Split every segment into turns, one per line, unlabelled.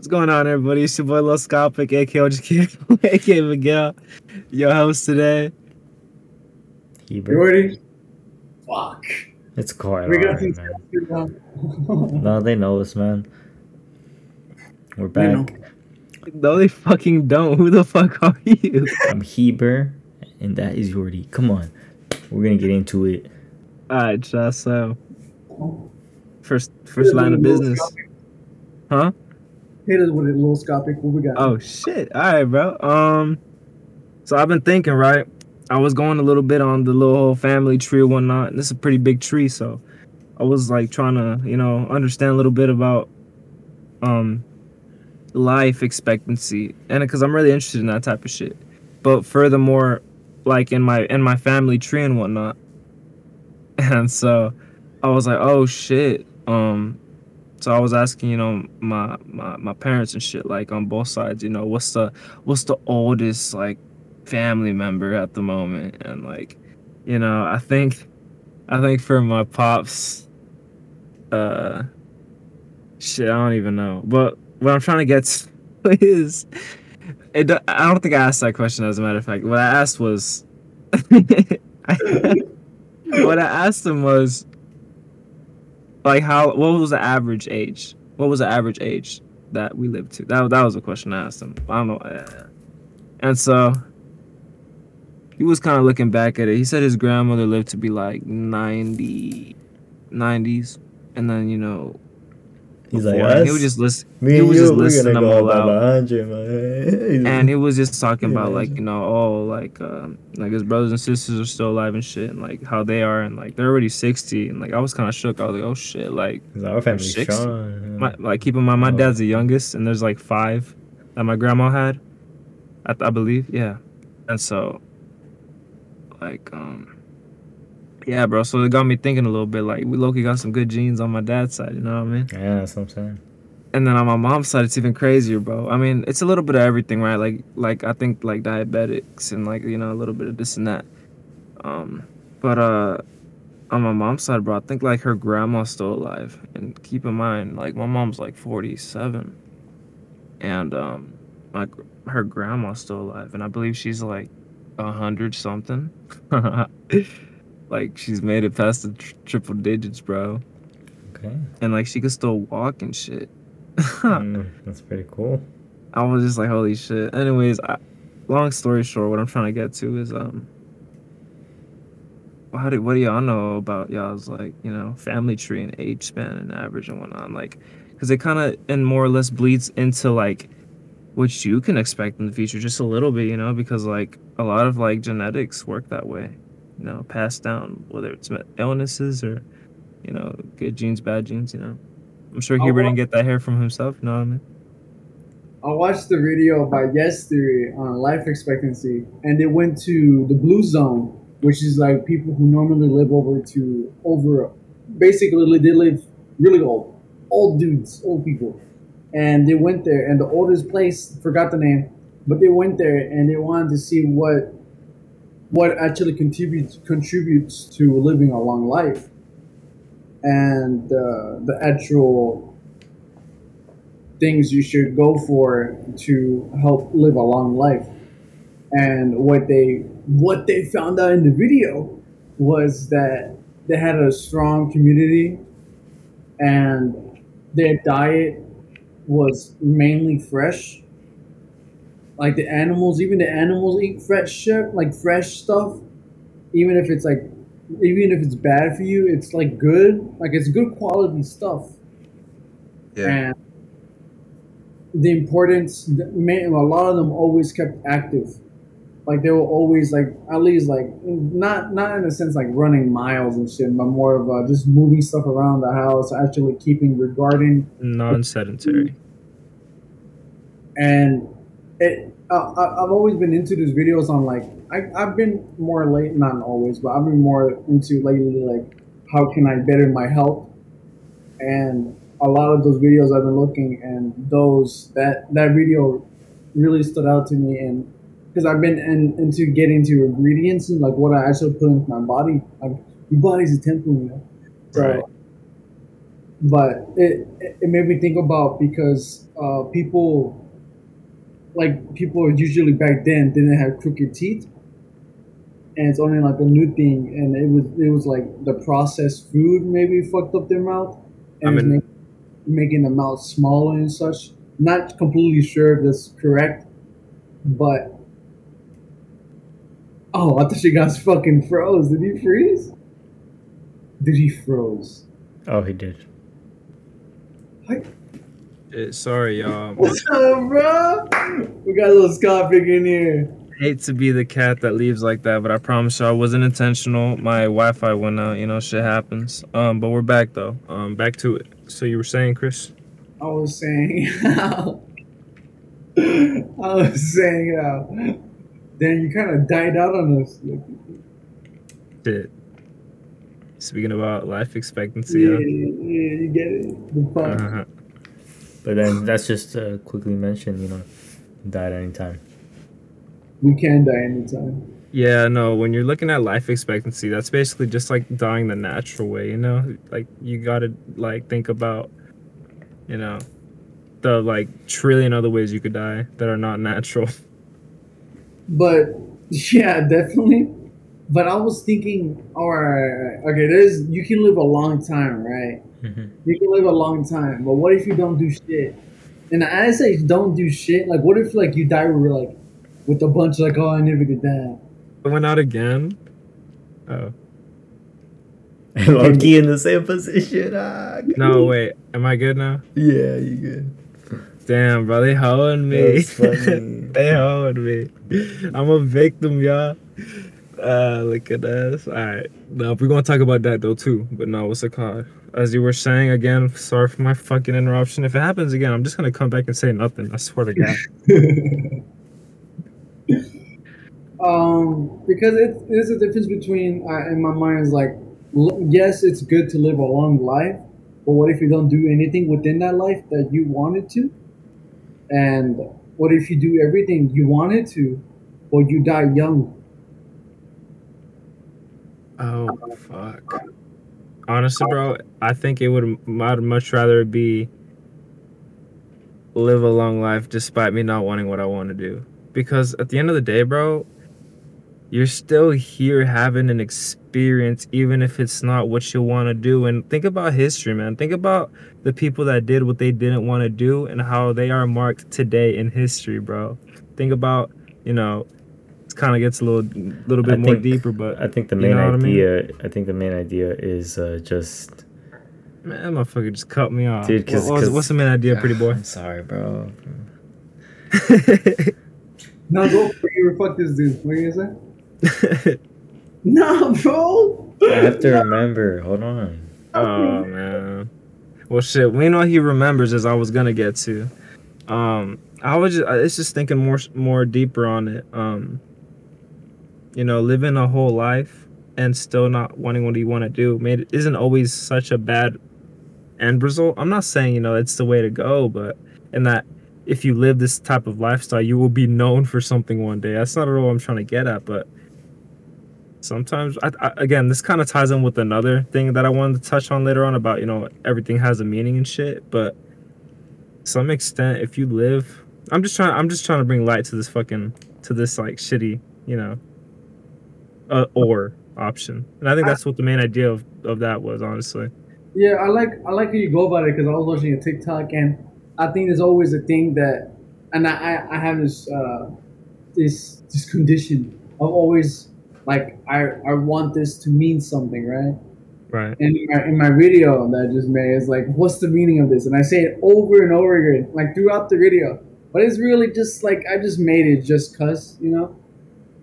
What's going on, everybody? It's your boy Lil Scopic, aka aka Miguel, your host today.
You ready?
Fuck.
It's quiet.
We got
alright,
things
man. No, they know us, man. We're back.
No, they fucking don't. Who the fuck are you?
I'm Heber, and that is Jhordy. Come on, we're gonna get into it.
Alright, so oh. first first line of business, huh?
Hit us with it, little Scopic. What we got?
Oh shit! All right, bro. Um, so I've been thinking, right? I was going a little bit on the little family tree or whatnot. And this is a pretty big tree, so I was like trying to, you know, understand a little bit about um life expectancy, and because I'm really interested in that type of shit. But furthermore, like in my in my family tree and whatnot, and so I was like, oh shit. Um, so I was asking, you know, my, my my parents and shit, like on both sides, you know, what's the what's the oldest like family member at the moment, and like, you know, I think, I think for my pops, uh, shit, I don't even know, but what I'm trying to get to is, it. I don't think I asked that question. As a matter of fact, what I asked was, what I asked him was, like how what was the average age? What was the average age that we lived to? That that was a question I asked him. I don't know. uh, And so he was kind of looking back at it. He said his grandmother lived to be like 90 90s and then you know
He's like,
before,
us.
he was just listen
Me
he was
you,
just
gonna
them all out.
man.
and he was just talking about like you know oh like um like his brothers and sisters are still alive and shit and like how they are and like they're already 60 and like i was kind of shook i was like oh shit like
like, our family's strong.
My, like keep in mind, my
Oh.
dad's the youngest, and there's like five that my grandma had, I, I believe, yeah. And so, like, um, yeah, bro. So it got me thinking a little bit. Like, we Loki got some good genes on my dad's side, you know what I mean?
yeah, that's what I'm saying.
And then on my mom's side, it's even crazier, bro. I mean, it's a little bit of everything, right? Like, like I think like diabetics and like you know a little bit of this and that. Um, but uh, on my mom's side, bro, I think like her grandma's still alive. And keep in mind, like my mom's like forty seven, and um, like her grandma's still alive, and I believe she's like a hundred something. like she's made it past the tr- triple digits, bro,
Okay,
and like she could still walk and shit.
Mm, that's pretty cool.
I was just like, holy shit. Anyways, I, long story short, what I'm trying to get to is um, how do what do y'all know about y'all's like you know family tree and age span and average and whatnot like, because it kind of and more or less bleeds into like what you can expect in the future just a little bit, you know, because like a lot of like genetics work that way, you know, passed down whether it's illnesses or you know good genes, bad genes, you know. I'm sure Hubert didn't get that hair from himself. You know what I mean?
I watched the video by Yes Theory on life expectancy, and they went to the blue zone, which is like people who normally live over to over, basically they live really old, old dudes, old people, and they went there, and the oldest place forgot the name, but they went there and they wanted to see what, what actually contributes contributes to living a long life, and uh, the actual things you should go for to help live a long life. And what they what they found out in the video was that they had a strong community and their diet was mainly fresh. Like the animals, even the animals eat fresh shit, like fresh stuff. Even if it's like even if it's bad for you, it's like good. Like it's good quality stuff and the importance the, ma- a lot of them always kept active like they were always like at least like not not in a sense like running miles and shit but more of uh, just moving stuff around the house actually keeping your garden
Non-sedentary.
and it uh, I, I've always been into these videos on like I, I've been more late not always but I've been more into lately like how can I better my health? And a lot of those videos I've been looking and those that that video really stood out to me and because I've been in, into getting to ingredients and like what I actually put into my body. Like your body's a temple you know? So
Right.
but it it it made me think about because uh, people like people usually back then didn't have crooked teeth. And it's only like a new thing. And it was it was like the processed food maybe fucked up their mouth. And
I mean-
make, making the mouth smaller and such. Not completely sure if that's correct but oh i thought she got fucking froze. Did he freeze? Did he froze?
Oh, he did.
Eh, sorry, y'all.
what's up bro we got a little Scopic in here
hate to be the cat that leaves like that, but I promise you I wasn't intentional. My Wi-Fi went out, you know, shit happens. Um, but we're back though. Um, back to it. So you were saying, Chris?
I was saying how I was saying how then you kind of died out on us.
Shit. Speaking about life expectancy.
yeah,
huh?
yeah, you get it. The fuck.
Uh-huh.
But then that's just uh, quickly mentioned, you know, die at any time.
We can die anytime.
Yeah, no, when you're looking at life expectancy, that's basically just like dying the natural way, you know? Like you gotta like think about, you know, the like trillion other ways you could die that are not natural.
But yeah, definitely. But I was thinking, all right, okay, there's you can live a long time, right?
Mhm.
You can live a long time, but what if you don't do shit? And I say don't do shit. Like, what if like you die with like with a bunch like, oh, I never did that.
I went out again. Oh.
Loki in the same position. Ah,
No, wait. Am I good now?
yeah, you good.
Damn, bro, they hoeing me.
That's funny.
they hoeing me. I'm a victim, y'all. Uh, look at us. All right. Now, we're gonna talk about that though too. But no, what's it called? As you were saying again, sorry for my fucking interruption. If it happens again, I'm just gonna come back and say nothing. I swear to God.
um, because it, there's a difference between, uh, in my mind, is like, yes, it's good to live a long life, but what if you don't do anything within that life that you wanted to? And what if you do everything you wanted to, but you die young?
Oh fuck. Honestly, bro, I think it would. I'd much rather be live a long life despite me not wanting what I want to do. Because at the end of the day, bro, you're still here having an experience, even if it's not what you want to do. And think about history, man. Think about the people that did what they didn't want to do and how they are marked today in history, bro. Think about, you know, it kind of gets a little, little bit
I
more
think-
deeper, but
I think the
You
main
know what I mean?
idea. I, think the main idea is uh, just.
Man, that motherfucker just cut me off.
Dude, 'cause-
What- what's,
'cause-
what's the main idea, pretty boy?
I'm sorry, bro.
No, go for you. Fuck this dude. What are you gonna say? No, bro.
I have to remember. Hold on.
oh man. Well, shit. We know he remembers as I was gonna get to. Um, I was just, it's just thinking more, more deeper on it. Um, you know, living a whole life and still not wanting what you want to do, made isn't always such a bad end result. I'm not saying you know it's the way to go, but in that if you live this type of lifestyle, you will be known for something one day. That's not at all I'm trying to get at, but sometimes I, I, again this kind of ties in with another thing that i wanted to touch on later on about you know everything has a meaning and shit but some extent if you live i'm just trying i'm just trying to bring light to this fucking to this like shitty you know uh, or option and i think that's what the main idea of, of that was honestly
Yeah, I like I like how you go about it because I was watching a TikTok and I think there's always a thing that, and I I, have this uh, this this condition of always like I I want this to mean something, right?
right
And in my, in my video that I just made is like, what's the meaning of this? And I say it over and over again, like throughout the video. But it's really just like I just made it just cause, you know.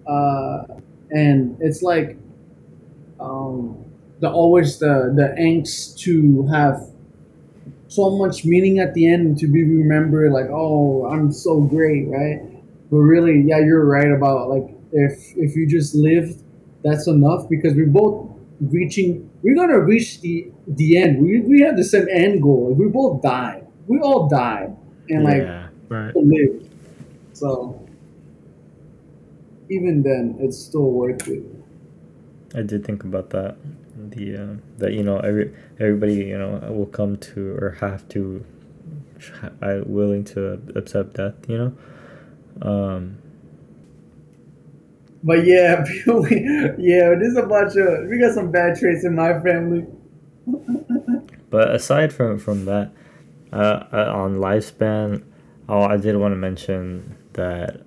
Uh, and it's like, um, the always the the angst to have so much meaning at the end to be remembered like, oh, I'm so great, right? But really, yeah, you're right about like if if you just lived, that's enough because we're both reaching. We're gonna reach the the end. We we have the same end goal. We both die. We all die, and like
yeah.
right
live. So even then, it's still worth it.
I did think about that. the uh, that you know every everybody you know will come to or have to I willing to accept death you know um
But yeah, yeah, there's a bunch of we got some bad traits in my family.
but aside from from that uh, uh on lifespan oh i did want to mention that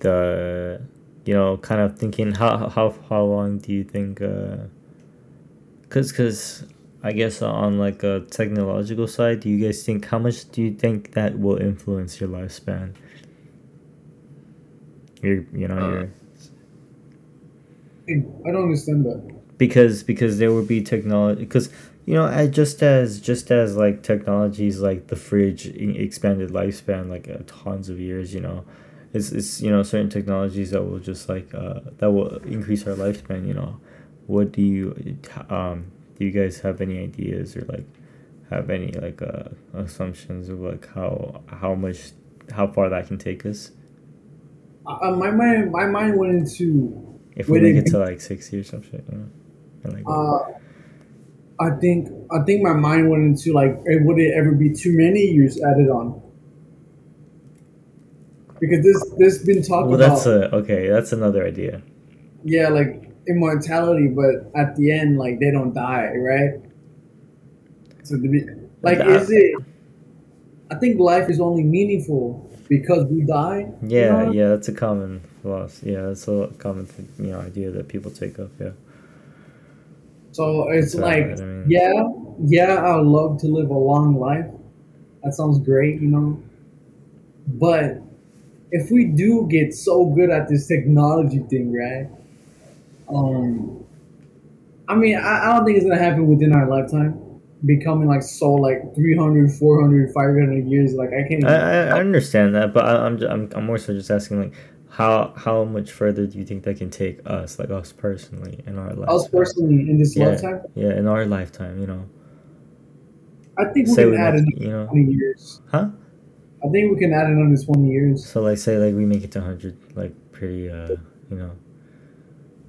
the you know kind of thinking how how how long do you think uh because because i guess on like a technological side do you guys think how much do you think that will influence your lifespan your you know
Uh,
your
I don't understand that.
because because there will be technology because you know I, just as just as like technologies like the fridge expanded lifespan like uh, tons of years you know it's, it's you know certain technologies that will just like uh, that will increase our lifespan you know. What do you um do you guys have any ideas or like have any like uh assumptions of like how how much how far that can take us?
Uh, my mind, my mind went into
if we make it to like 60 or something you know? Like
Uh, I think I think my mind went into like, would it ever be too many years added on? Because this this been talked
well
about,
that's a okay that's another idea
yeah, like immortality, but at the end, like they don't die, right? So the, like,
That-
is it? I think life is only meaningful because we die. you
Yeah,
know?
yeah, that's a common loss Yeah, that's a common you know idea that people take up. Yeah,
So it's like,
I mean-
yeah, yeah, I would love to live a long life. That sounds great, you know. But if we do get so good at this technology thing, right? Um, I mean, I, I don't think it's gonna happen within our lifetime. Becoming like so like 300, 400, 500 years, like I can't.
I, I, understand that, but I, I'm, ju- I'm I'm more so just asking like how how much further do you think that can take us, like us personally, in our life?
us personally in this
Yeah.
lifetime,
Yeah, in our lifetime, you know.
I think we
Say
can
we
add another
you know,
20 years.
huh?
I think we can add another 20 years.
So like say like we make it to hundred, like pretty, uh, you know,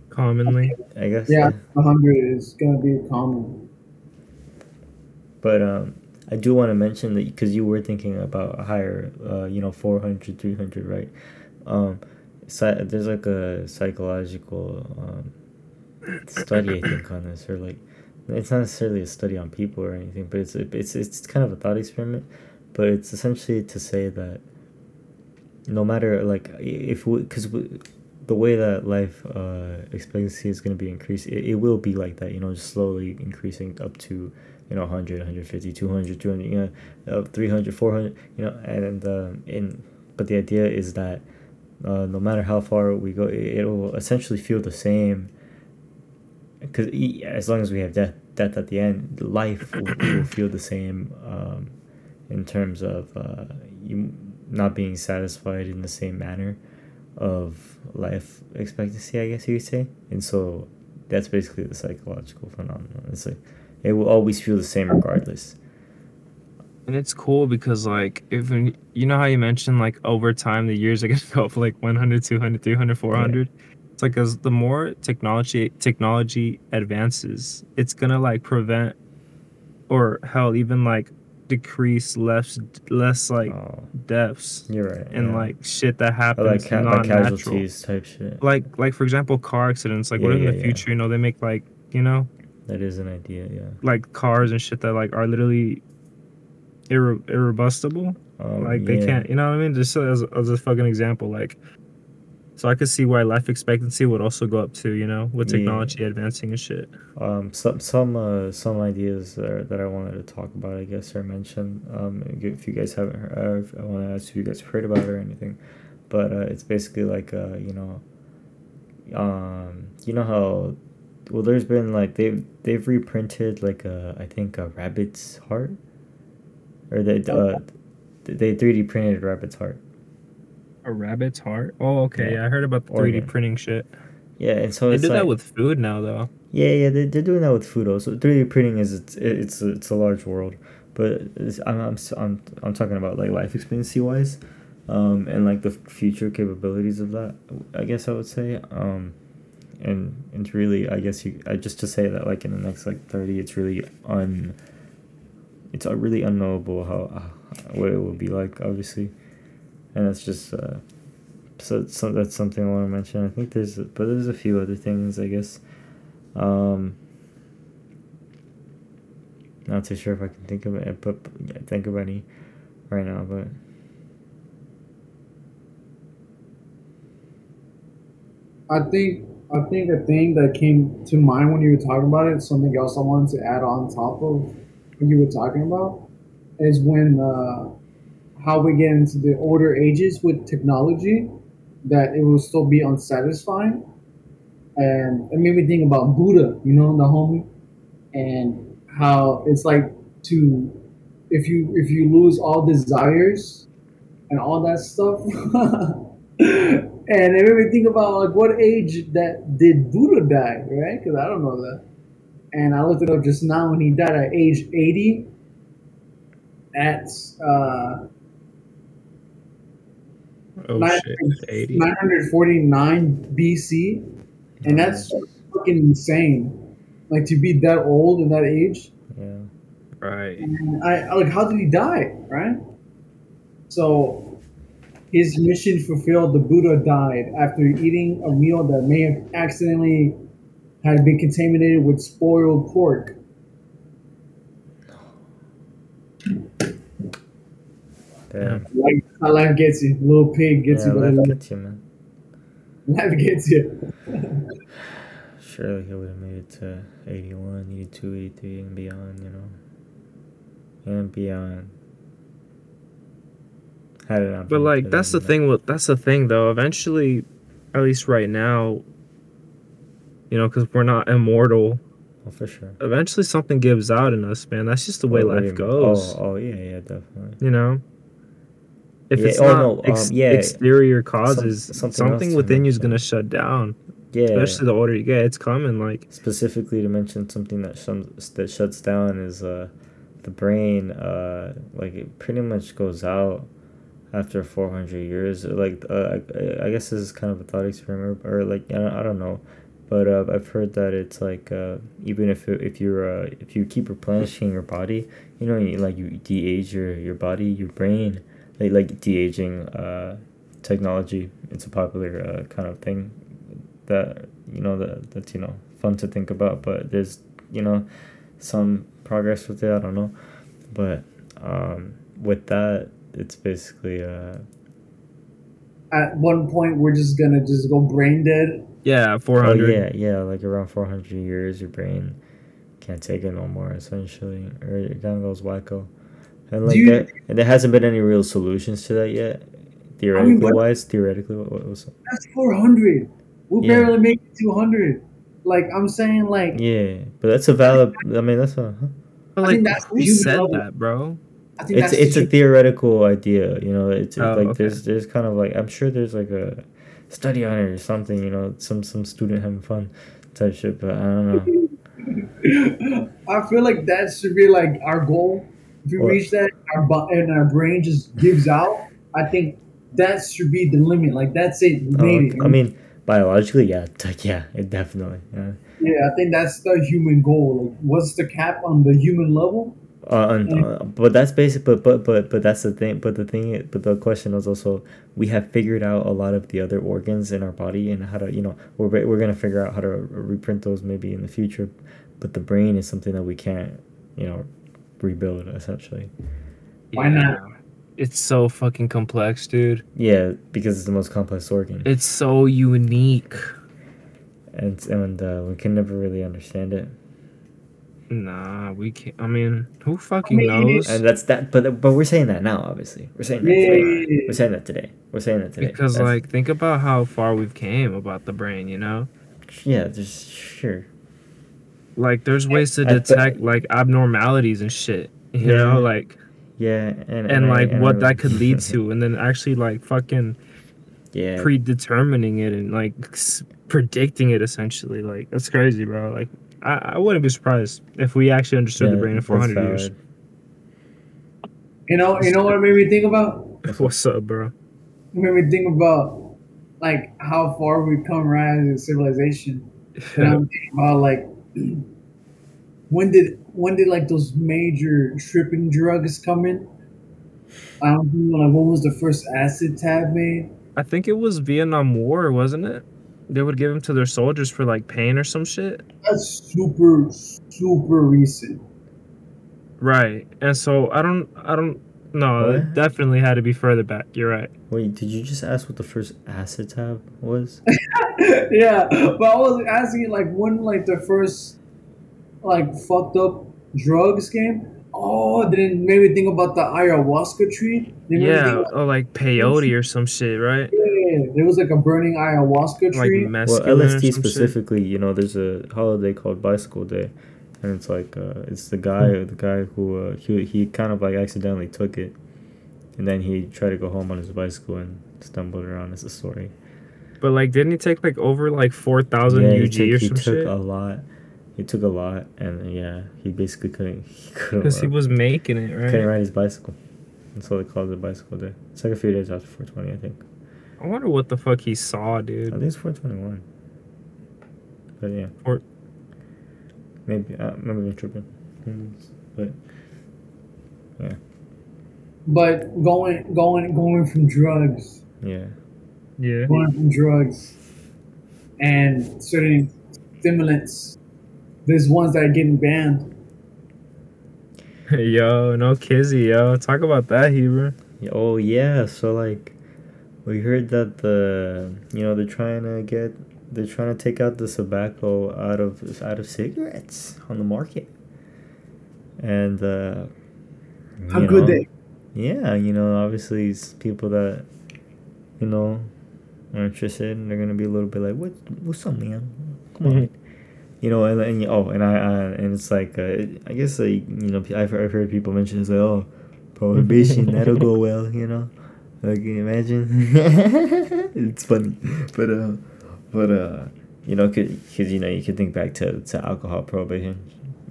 commonly.
I guess.
Yeah, 100 is gonna be common.
But um, I do want to mention that because you were thinking about a higher, uh, you know, 400, 300, right? Um, psy- there's like a psychological um, study, I think, on this, or like, it's not necessarily a study on people or anything, but it's it's it's kind of a thought experiment. But it's essentially to say that no matter like if we because the way that life uh, expectancy is going to be increased, it, it will be like that, you know, just slowly increasing up to you know 100 150 200 200 you know uh, 300 400 you know and um, in but the idea is that uh, no matter how far we go it, it will essentially feel the same because as long as we have death death at the end life will, will feel the same um, in terms of uh, you not being satisfied in the same manner of life expectancy i guess you could say. And so that's basically the psychological phenomenon. It's like it will always feel the same regardless.
And it's cool because like if you know how you mentioned like over time the years are gonna go up like 100, 200, 300, 400. It's like as the more technology technology advances, it's gonna like prevent or hell even like decrease less less like
oh
deaths
you're right
and
yeah.
like shit that
Or
happens
like, ca- like casualties type shit
Like like for example car accidents. Like what
Yeah,
in the
yeah.
future you know they make like you know
that is an idea yeah
like cars and shit that like are literally irre- irrebustible.
um,
like they
yeah.
can't, you know what I mean? Just as, as a fucking example, like, so I could see why life expectancy would also go up too, you know, with
Yeah.
technology advancing and shit.
um some some uh some ideas that, that I wanted to talk about I guess or mention um if you guys haven't heard uh, if I want to ask if you guys have heard about it or anything but uh, it's basically like uh you know um you know how well there's been like they've they've reprinted like a I think a rabbit's heart or they uh they 3D printed a rabbit's heart
A rabbit's heart? Oh, okay.
Yeah.
Yeah, I heard about the 3D printing shit.
yeah and so
They
it's
do
like,
that with food now, though.
Yeah, yeah, they, they're doing that with food also. 3D printing is it's it's a, it's a large world, but it's, I'm, I'm s- I'm I'm talking about like life expectancy wise, um, and like the future capabilities of that. I guess I would say, um, and it's really I guess you I just to say that like in the next like thirty, it's really un. It's uh, really unknowable how uh, what it will be like, obviously, and that's just uh, so, so that's something I want to mention. I think there's but there's a few other things I guess. Um, not too sure if I can think of it, but think of any right now, but.
I think I think a thing that came to mind when you were talking about it, something else I wanted to add on top of what you were talking about, is when uh, how we get into the older ages with technology, that it will still be unsatisfying, and it made me think about Buddha, you know, the homie, and how it's like to if you if you lose all desires and all that stuff. And it made me think about like what age that did Buddha die, right? Because I don't know that. And I looked it up just now, and he died at age eighty. That's uh,
Oh shit,
949 BC, and that's fucking insane. Like to be that old and that age.
Yeah.
Right.
And I I- like, how did he die, right? So his mission fulfilled. The Buddha died after eating a meal that may have accidentally had been contaminated with spoiled pork.
Damn.
Like how life gets you, little pig gets
Yeah,
you,
life
life,
gets you, man.
life gets you.
Surely he would have made it to 81, 82, 83, and beyond, you know. And beyond. Had it not
But like that's the
them,
thing with that's the thing though. Eventually, at least right now, you know, because we're not immortal.
Oh, for sure.
Eventually, something gives out in us, man. That's just the way
Oh, what do you
life goes.
Oh, oh, yeah, yeah, definitely.
You know, if
Yeah,
it's
oh,
not
no, um,
ex-
yeah.
exterior causes,
something
something, within you is gonna shut down.
Yeah.
Especially the older you get, it's coming. Like
specifically to mention something that shuns, that shuts down is uh, the brain. Uh, like it pretty much goes out after 400 years. Like uh, I, I guess this is kind of a thought experiment, or like I don't, I don't know, but uh, I've heard that it's like uh, even if it, if you're uh, if you keep replenishing your body, you know, you, like you de-age your your body, your brain, like like de-aging uh, technology. It's a popular uh, kind of thing that you know that that's you know fun to think about but there's you know some progress with it i don't know but um with that it's basically uh
At one point, we're just gonna just go brain dead.
yeah, four
oh
hundred.
yeah yeah like around 400 years your brain can't take it no more essentially or it kind of goes wacko and like
you-
that and there hasn't been any real solutions to that yet theoretically
what-
wise theoretically what, what was
That's four hundred. We
Yeah.
barely make it two hundred. Like I'm saying, like
yeah but that's a valid i mean that's a huh?
But
I
like,
think that's
who
the
said
level.
that, bro?
I think
it's
that's
it's
the
a theoretical idea you know it's
Oh,
like
okay.
there's there's kind of like i'm sure there's like a study on it or something you know some some student having fun type shit but i don't know
I feel like that should be like our goal. If we reach that, our and our brain just gives out. I think that should be the limit. Like that's it. We
Oh,
made it.
i mean biologically yeah yeah it definitely yeah
yeah, I think that's the human goal. Like, what's the cap on the human level?
uh, and, uh, but that's basic but but but but that's the thing but the thing but the question is also we have figured out a lot of the other organs in our body and how to you know we're, we're gonna figure out how to reprint those maybe in the future but the brain is something that we can't you know rebuild essentially
Why not?
It's so fucking complex, dude.
Yeah, because it's the most complex organ,
It's so unique.
and and uh, we can never really understand it.
Nah, we can't. I mean, who fucking
I mean,
knows?
And that's that. But but we're saying that now. Obviously, we're saying that
Yeah,
today.
yeah, yeah.
We're saying that today. We're saying that today.
Because
That's-
like, think about how far we've came about the brain. You know,
yeah, just sure.
Like there's ways to
I- but-
detect like abnormalities and shit. You
Yeah.
know, like
Yeah, and
and
I-
like
and
what
I-
that could lead to, and then actually like fucking
yeah,
predetermining it and like s- predicting it essentially. Like that's crazy, bro. Like I, I wouldn't be surprised if we actually understood the brain in
that's
400 years.
You know, you know what it made me think about?
What's up, bro?
It made me think about like how far we've come right as a civilization. And I'm thinking about like when did when did like those major tripping drugs come in? I don't know like what was the first acid tab made?
I think it was Vietnam War, wasn't it? They would give them to their soldiers for like pain or some shit.
That's super super recent.
Right. And so I don't I don't no,
What?
it definitely had to be further back. You're right.
Wait, did you just ask what the first acid tab was?
yeah, but I was asking like when like the first like fucked up drugs came. Oh, didn't made me think about the ayahuasca tree. They made me think
Yeah, or like peyote or some shit, right?
yeah, there was like a burning ayahuasca
Like
tree.
well,
mescaline or
LSD
some shit.
specifically, you know, there's a holiday called Bicycle Day, and it's like uh, it's the guy, the guy who uh, he he kind of like accidentally took it, and then he tried to go home on his bicycle and stumbled around. It's a story.
But like, didn't he take like over like four thousand
yeah,
UG
took,
or
he took a lot. He took a lot, and yeah, he basically couldn't. He couldn't.
Because he was making it, right?
couldn't ride his bicycle, and so they called it Bicycle Day. It's like a few days after 420, I think.
I wonder what the fuck he saw,
I
dude.
think it's 421. But yeah.
Or-
Maybe uh, maybe I'm tripping. Who knows? But
But going going going from drugs,
yeah,
Yeah.
going from drugs, and certain stimulants. There's ones that are getting banned.
yo, no kizzy, yo. Talk about that, Heber.
Yeah, Oh yeah, so like we heard that the you know they're trying to get they're trying to take out the tobacco out of out of cigarettes on the market. And uh
How
you
good
know,
they?
Yeah, you know, obviously it's people that you know are interested and they're gonna be a little bit like, What what's up man? Come on.
Mhm.
You know, and, and oh, and I, I and it's like uh, I guess like you know I've, I've heard people mention it's like oh prohibition that'll go well you know like can you imagine it's funny but uh but uh you know cause, because you know you could think back to, to alcohol prohibition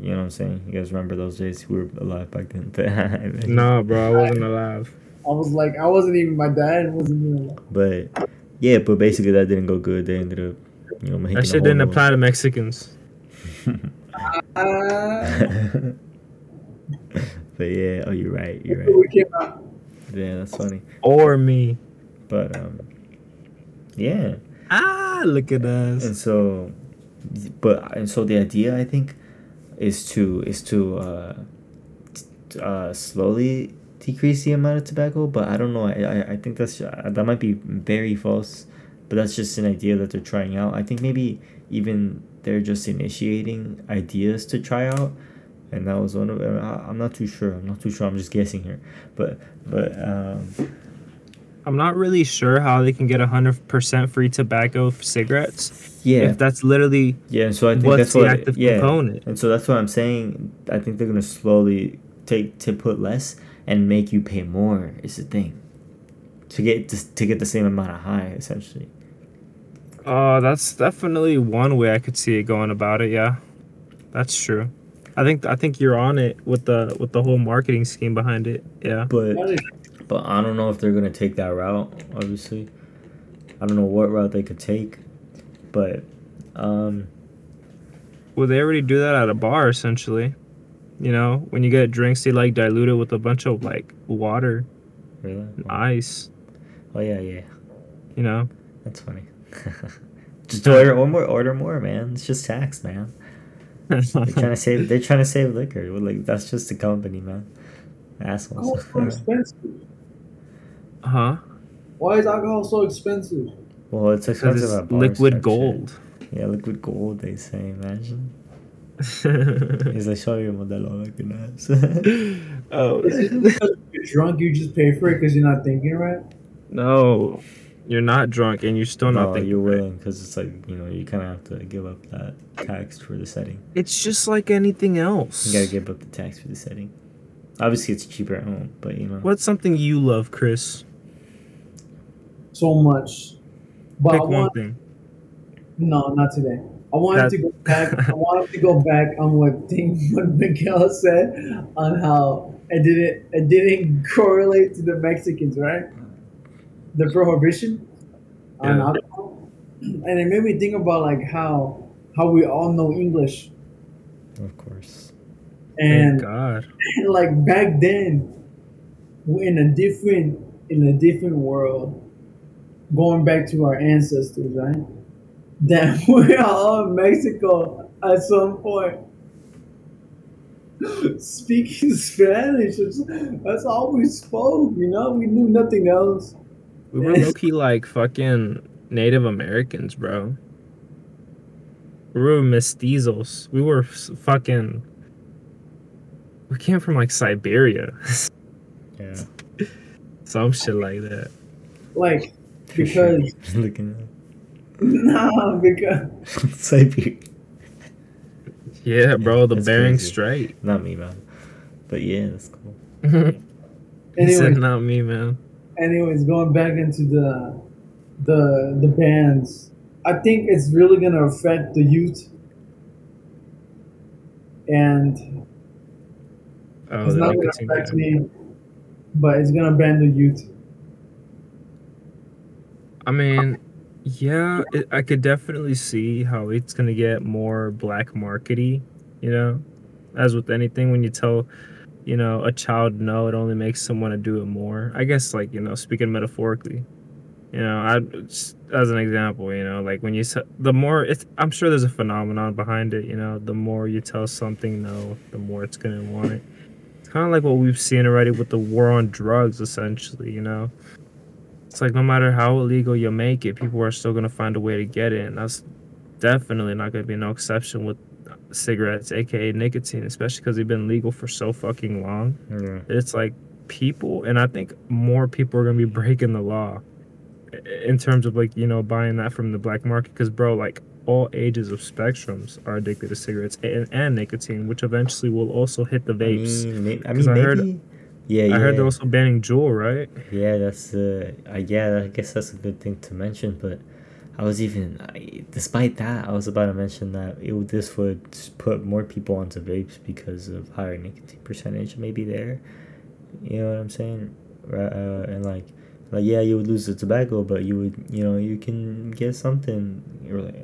you know what I'm saying you guys remember those days we were alive back then
Nah, bro, I wasn't alive.
I was like, I wasn't even my dad wasn't even.
but yeah but basically that didn't go good they ended up you know making
That
a
shit didn't
new
apply to Mexicans.
Uh,
but yeah oh you're right you're right
we came out.
yeah that's funny
Or me.
but um yeah
Ah, look at us.
and so but and so the idea i think is to is to uh, t- uh slowly decrease the amount of tobacco but i don't know i i, I think that's uh, that might be very false but that's just an idea that they're trying out. I think maybe even they're just initiating ideas to try out and that was one of I- i'm not too sure i'm not too sure i'm just guessing here. But but um
I'm not really sure how they can get 100% free tobacco cigarettes.
yeah
If that's literally
Yeah, so I think that's
the
what
active
yeah,
component.
and so that's what I'm saying. I think they're gonna slowly take to put less and make you pay more is the thing. To get to, to get the same amount of high, essentially.
Oh, that's definitely one way I could see it going about it. Yeah, that's true. I think I think you're on it with the with the whole marketing scheme behind it. Yeah.
But but I don't know if they're gonna take that route. Obviously, I don't know what route they could take. But um,
Well, they already do that at a bar essentially. You know, when you get drinks, they like dilute it with a bunch of like water,
really?
and ice.
Oh yeah, yeah.
You know.
That's funny. just order one more. Order more, man. It's just tax, man. They're trying to save. They're trying to save liquor. Well, like that's just the company, man. Assholes.
Alcohol so expensive.
huh?
Why is alcohol so expensive?
well, it's
Because
expensive
it's
at
liquid
type
gold.
shit. Yeah, liquid gold. They say. Imagine. He's like, show you modelo like an ass.
oh
Is it because you're drunk, you just pay for it because you're not thinking right?
no, you're not drunk and you're still not
no,
thinking.
you're willing because it's like you know you kind of have to give up that tax for the setting.
It's just like anything else.
You gotta give up the tax for the setting. Obviously, it's cheaper at home, but you know.
What's something you love, Chris?
So much. But
Pick
I
one
want
thing.
no, not today. I wanted
That-
to go back. I wanted to go back on what thing what Miguel said on how it didn't it didn't correlate to the Mexicans, right? The prohibition. on alcohol, and it made me think about like how how we all know English,
Of course.
and
God.
like back then, we're in a different in a different world, going back to our ancestors, right? That we are all in Mexico at some point. Speaking Spanish, that's all we spoke, you know. We knew nothing else.
We were low key like fucking Native Americans, bro. We were mestizos. We were fucking. We came from like Siberia,
Yeah.
some shit like that.
Like
For sure.
because
Looking
nah, because
at Siberia.
Yeah, bro, the
That's
Bering
crazy.
Strait.
Not me, man. But yeah, that's cool.
he said, "Not me, man."
Anyways, going back into the the the bands, I think it's really gonna affect the youth, and
Oh,
it's not gonna affect me, but it's gonna ban the youth.
I mean, yeah, it, I could definitely see how it's gonna get more black markety. You know, as with anything, when you tell, you know, a child no, it only makes them want to do it more. I guess, like you know, speaking metaphorically, you know, I as an example, you know, like when you the more it's, I'm sure there's a phenomenon behind it. You know, the more you tell something no, the more it's gonna want it. It's kind of like what we've seen already with the war on drugs, essentially. You know. It's like no matter how illegal you make it, people are still gonna find a way to get it, and that's definitely not gonna be no exception with cigarettes, aka nicotine, especially because they've been legal for so fucking long.
Yeah.
It's like people, and I think more people are gonna be breaking the law in terms of like you know buying that from the black market. Because bro, like all ages of spectrums are addicted to cigarettes and, and nicotine, which eventually will also hit the
I
vapes.
mean, may- I mean,
I heard-
maybe. yeah, yeah.
I heard they're also banning Juul, right?
Yeah, that's uh, uh, yeah. I guess that's a good thing to mention. But I was even, I, despite that, I was about to mention that it this would put more people onto vapes because of higher nicotine percentage, maybe there. You know what I'm saying? Uh, and like, like yeah, you would lose the tobacco, but you would, you know, you can get something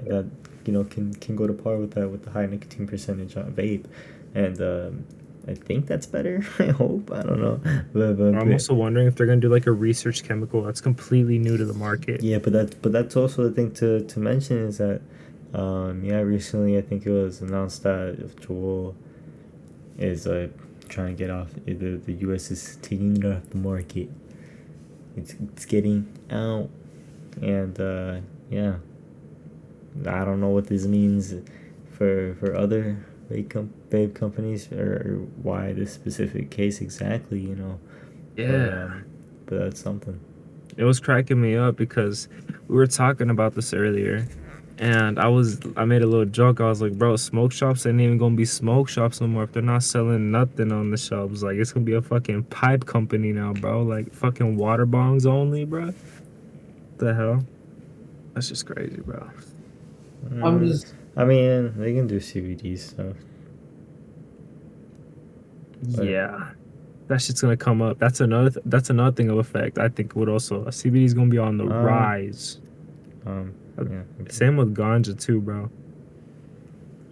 that you know can can go to par with that with the high nicotine percentage on vape, and. Um, I think that's better. I hope. I don't know. But, but,
I'm also wondering if they're gonna do like a research chemical that's completely new to the market.
Yeah, but that but that's also the thing to, to mention is that um yeah recently I think it was announced that if Juul is uh, trying to get off the the U.S. is taking it off the market. It's it's getting out, and uh, yeah, I don't know what this means for for other vape, com- vape companies or, or why this specific case exactly. You know. But,
Yeah.
um, but that's something.
It was cracking me up because we were talking about this earlier. And I was I made a little joke. I was like, bro, smoke shops ain't even gonna be smoke shops no more if they're not selling nothing on the shelves. Like it's gonna be a fucking pipe company now, bro. Like fucking water bongs only, bro. The hell? That's just crazy, bro.
I'm just
I mean, they can do CBD stuff. But-
Yeah. That shit's gonna come up. That's another th- that's another thing of effect. I think would also CBD is gonna be on the
Um,
rise.
Um,
Uh,
yeah. okay.
Same with ganja too, bro.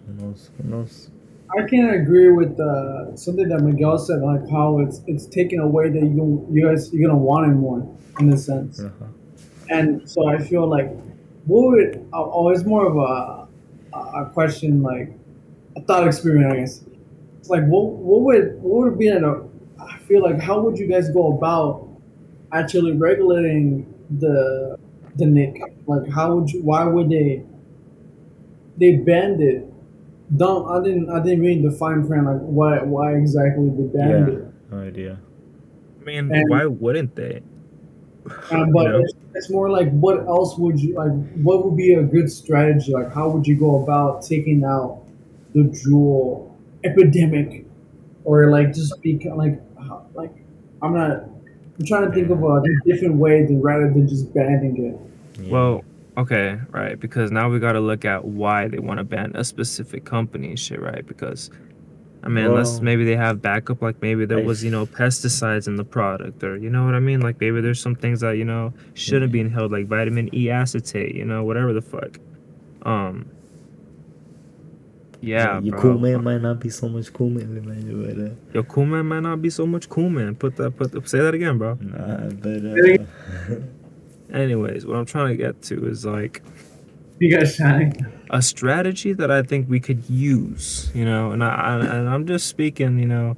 Who knows? Who knows?
I can agree with uh, something that Miguel said, like how it's it's taken away that you you guys you're gonna want it more in a sense.
Uh-huh.
And so I feel like what would oh, oh it's more of a a question like a thought experiment I guess. It's like what what would what would be an a I feel like how would you guys go about actually regulating the the nick? Like how would you why would they they banned it? Don't I didn't I didn't read the fine print like why why exactly they banned
Yeah.
it.
No idea.
I mean,
And-
why wouldn't they?
Um, but
You
it's, it's more like what else would you like? What would be a good strategy? Like how would you go about taking out the Juul epidemic, or like just be like like I'm not. I'm trying to think of a different way than rather than just banning it.
Well, okay, right. Because now we got to look at why they want to ban a specific company and shit, right? Because I mean, unless maybe they have backup, like maybe there was, you know, pesticides in the product, or you know what I mean? Like maybe there's some things that, you know, shouldn't be inhaled, like vitamin E acetate, you know, whatever the fuck. Um, yeah,
your
bro.
cool man might not be so much cool man, man, but uh,
Your cool man might not be so much cool man. Put that, put the, say that again, bro.
nah, but uh,
Anyways, what I'm trying to get to is like
You guys shine.
a strategy that I think we could use, you know, and I, I and I'm just speaking, you know,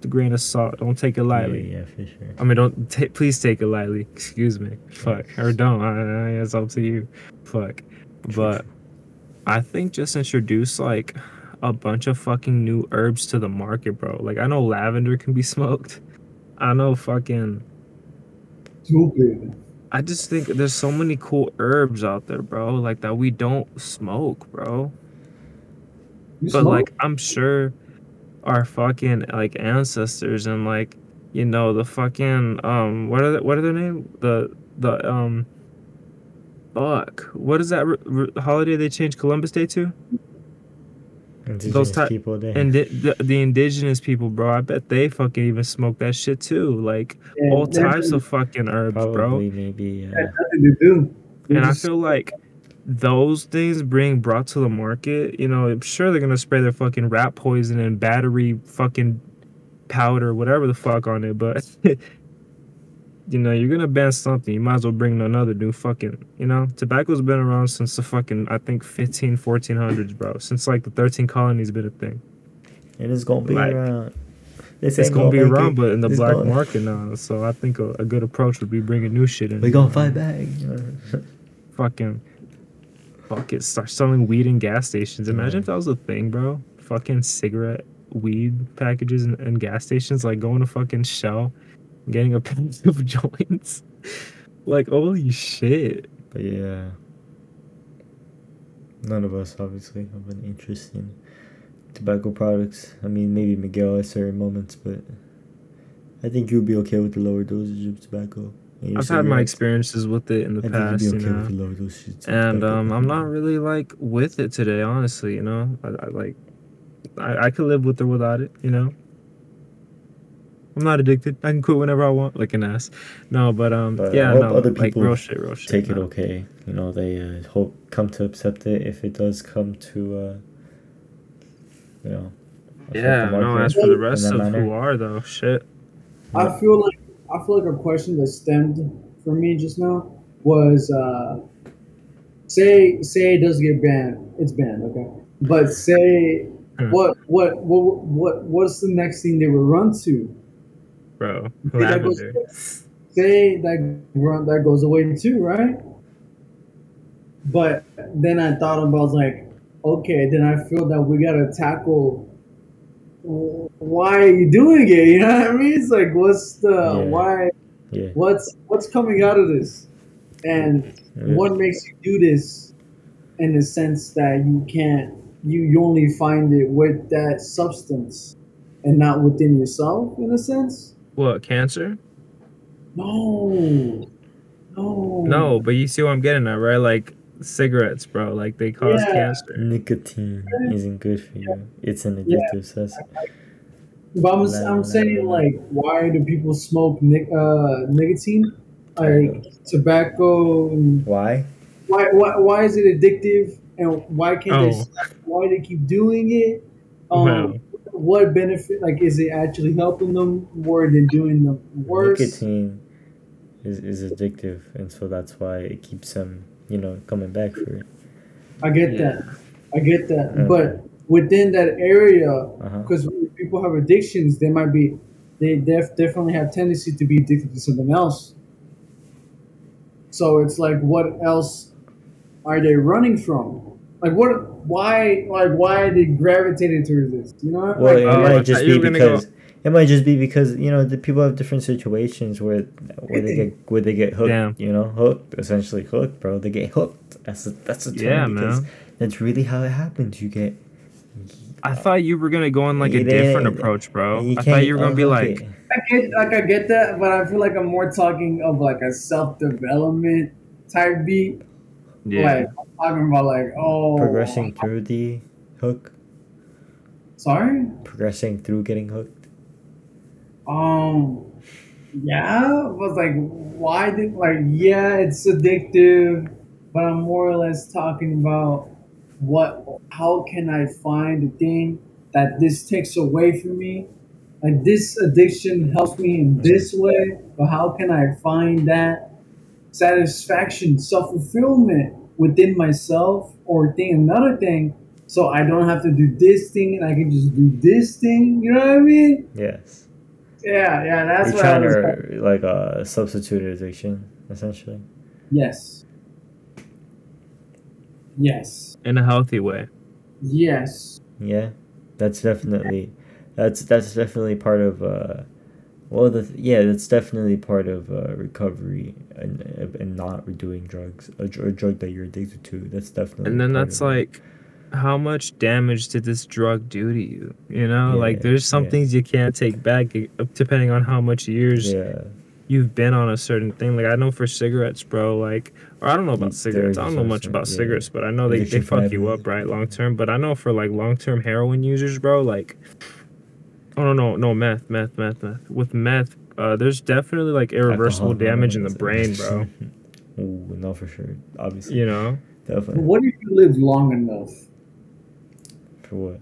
the grain of salt. Don't take it lightly.
yeah, yeah for sure.
I mean, don't ta please take it lightly. Excuse me. Fuck. Or don't. I, I, it's up to you. Fuck. But I think just introduce like a bunch of fucking new herbs to the market, bro. Like I know lavender can be smoked. I know fucking.
Stupid.
I just think there's so many cool herbs out there, bro. Like that we don't smoke, bro.
You
But
smoke?
like I'm sure our fucking like ancestors and like you know the fucking um what are the, what are their name the the um fuck what is that r- r- holiday they changed Columbus Day to
Indigenous
type-
people there.
and the, the the indigenous people bro I bet they fucking even smoke that shit too like
And
all types of fucking herbs bro
Probably maybe.
Nothing to do. You
and I feel like those things being brought to the market, you know, I'm sure they're gonna spray their fucking rat poison and battery fucking powder, whatever the fuck on it, but you know, you're gonna ban something. You might as well bring another new fucking, you know, tobacco's been around since the fucking, I think 15, 1400s, bro. Since like the 13 colonies been a thing.
and it's gonna be
Like,
around. This
It's
ain't
gonna be around,
it.
but in the black
gonna-
market now. So I think a, a good approach would be bringing new shit in.
We gonna fight back.
fucking fuck it start selling weed in gas stations imagine if that was a thing bro fucking cigarette weed packages and, in gas stations like going to fucking shell and getting a pack of joints. Like holy shit.
But yeah, none of us obviously have an interest in tobacco products. I mean, maybe Miguel at certain moments, but I think you'd be okay with the lower dosage of tobacco.
i've had my experiences with it in the
I
past
you'd
you know
with the lower dosage. of
and um i'm not really like with it today honestly you know. I, I like I, I could live with or without it you know i'm not addicted i can quit whenever i want like an ass no but um
But I
yeah
hope
no
other
like
people
real shit real shit
take it okay. You know, they uh, hope come to accept it if it does come to, uh, you know. affect
Yeah,
the
no.
market
As for the rest of
manner.
who are though, shit.
I feel like I feel like a question that stemmed for me just now was uh, say say it does get banned, it's banned, okay. But say
Hmm.
what what what what what's the next thing they would run to?
Bro.
that goes- Say that that goes away too, right? But then I thought about like, okay, then I feel that we gotta tackle. Why are you doing it? You know what I mean? It's like, what's the
Yeah.
why?
Yeah.
what's what's coming out of this and
Yeah.
what makes you do this in the sense that you can't you, you only find it with that substance and not within yourself in a sense
What cancer?
no no
No, but you see what I'm getting at, right? Like cigarettes, bro. Like they cause
Yeah.
cancer.
Nicotine isn't good for you. It's an addictive substance.
but i'm,
La-
I'm saying like why do people smoke nic- uh, nicotine like tobacco and
Why?
why, why why is it addictive and why can't they
Oh.
stop? why they keep doing it um
Well.
What benefit like is it actually helping them more than doing them worse
Nicotine is, is addictive, and so that's why it keeps them, you know, coming back for it.
i get
Yeah.
that i get that
Okay.
but within that area
Uh-huh.
because people have addictions they might be they def- definitely have tendency to be addicted to something else so it's like what else are they running from like what why like why are they gravitated towards this you know
Well,
like,
it
Oh,
might
thought
just be
were go-
because it might just be because you know the people have different situations where where they get where they get hooked.
Damn.
You know, hooked essentially hooked, bro. They get hooked. That's a, that's a term
Yeah,
because
man.
that's really how it happens. You get.
I thought you were gonna go on like a
It
different
ain't-
approach, bro. I thought you were gonna be like,
it.
I get like I get that, but I feel like I'm more talking of like a self development type beat.
Yeah,
Like I'm talking about like oh
progressing through the hook.
Sorry.
Progressing through getting hooked.
Um. Yeah, but like, why did like? Yeah, it's addictive, but I'm more or less talking about what. How can I find the thing that this takes away from me? Like this addiction helps me in this way, but how can I find that satisfaction, self fulfillment within myself, or thing another thing, so I don't have to do this thing and I can just do this thing. You know what I mean?
Yes.
Yeah, yeah, that's
You're
what I
trying
was.
to like uh, substitute addiction, essentially.
Yes. Yes.
in a healthy way.
Yes.
Yeah, that's definitely that's that's definitely part of uh, well the yeah that's definitely part of uh, recovery and and not doing drugs a, a drug that you're addicted to. That's definitely
And then that's like, how much damage did this drug do to you? You know,
Yeah,
like there's some
yeah.
things you can't take back depending on how much years
yeah
you've been on a certain thing. Like I know for cigarettes, bro, like or I don't know about
Mm,
cigarettes. I don't know much about cigarettes, but I know they, they fuck you up, right? Long term. But I know for like long term heroin users, bro, like oh no no no meth, meth, meth, meth. With meth, uh there's definitely like irreversible
Alcohol,
damage in the brain, bro.
Ooh, no, for sure. Obviously,
You know?
But
definitely.
what if you live long enough?
For what?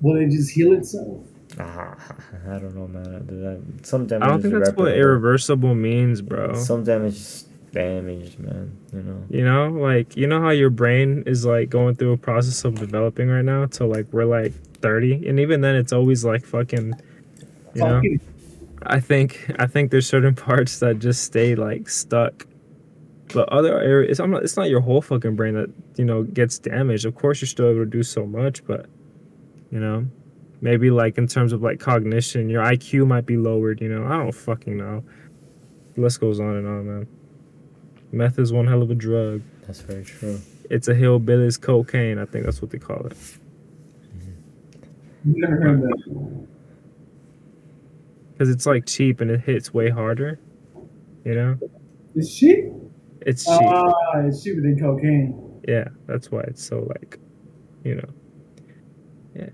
Will it just heal itself?
Ah, I don't know, man. Some damage.
I don't think that's what irreversible means, bro.
Some damage is damaged, man. You know.
You know, like you know how your brain is like going through a process of developing right now till like we're like 30 and even then it's always like fucking you know I think I think there's certain parts that just stay like stuck. But other areas I'm not it's not your whole fucking brain that, you know, gets damaged. Of course you're still able to do so much, but you know, maybe like in terms of like cognition, your IQ might be lowered, you know. I don't fucking know. The list goes on and on, man. Meth is one hell of a drug.
That's very true.
It's a hillbilly's cocaine. I think that's what they call it.
Never heard that.
Because it's like cheap and it hits way harder. You know?
Is she?
It's cheap.
Ah, it's cheaper than cocaine.
yeah, that's why it's so like, you know. Yeah.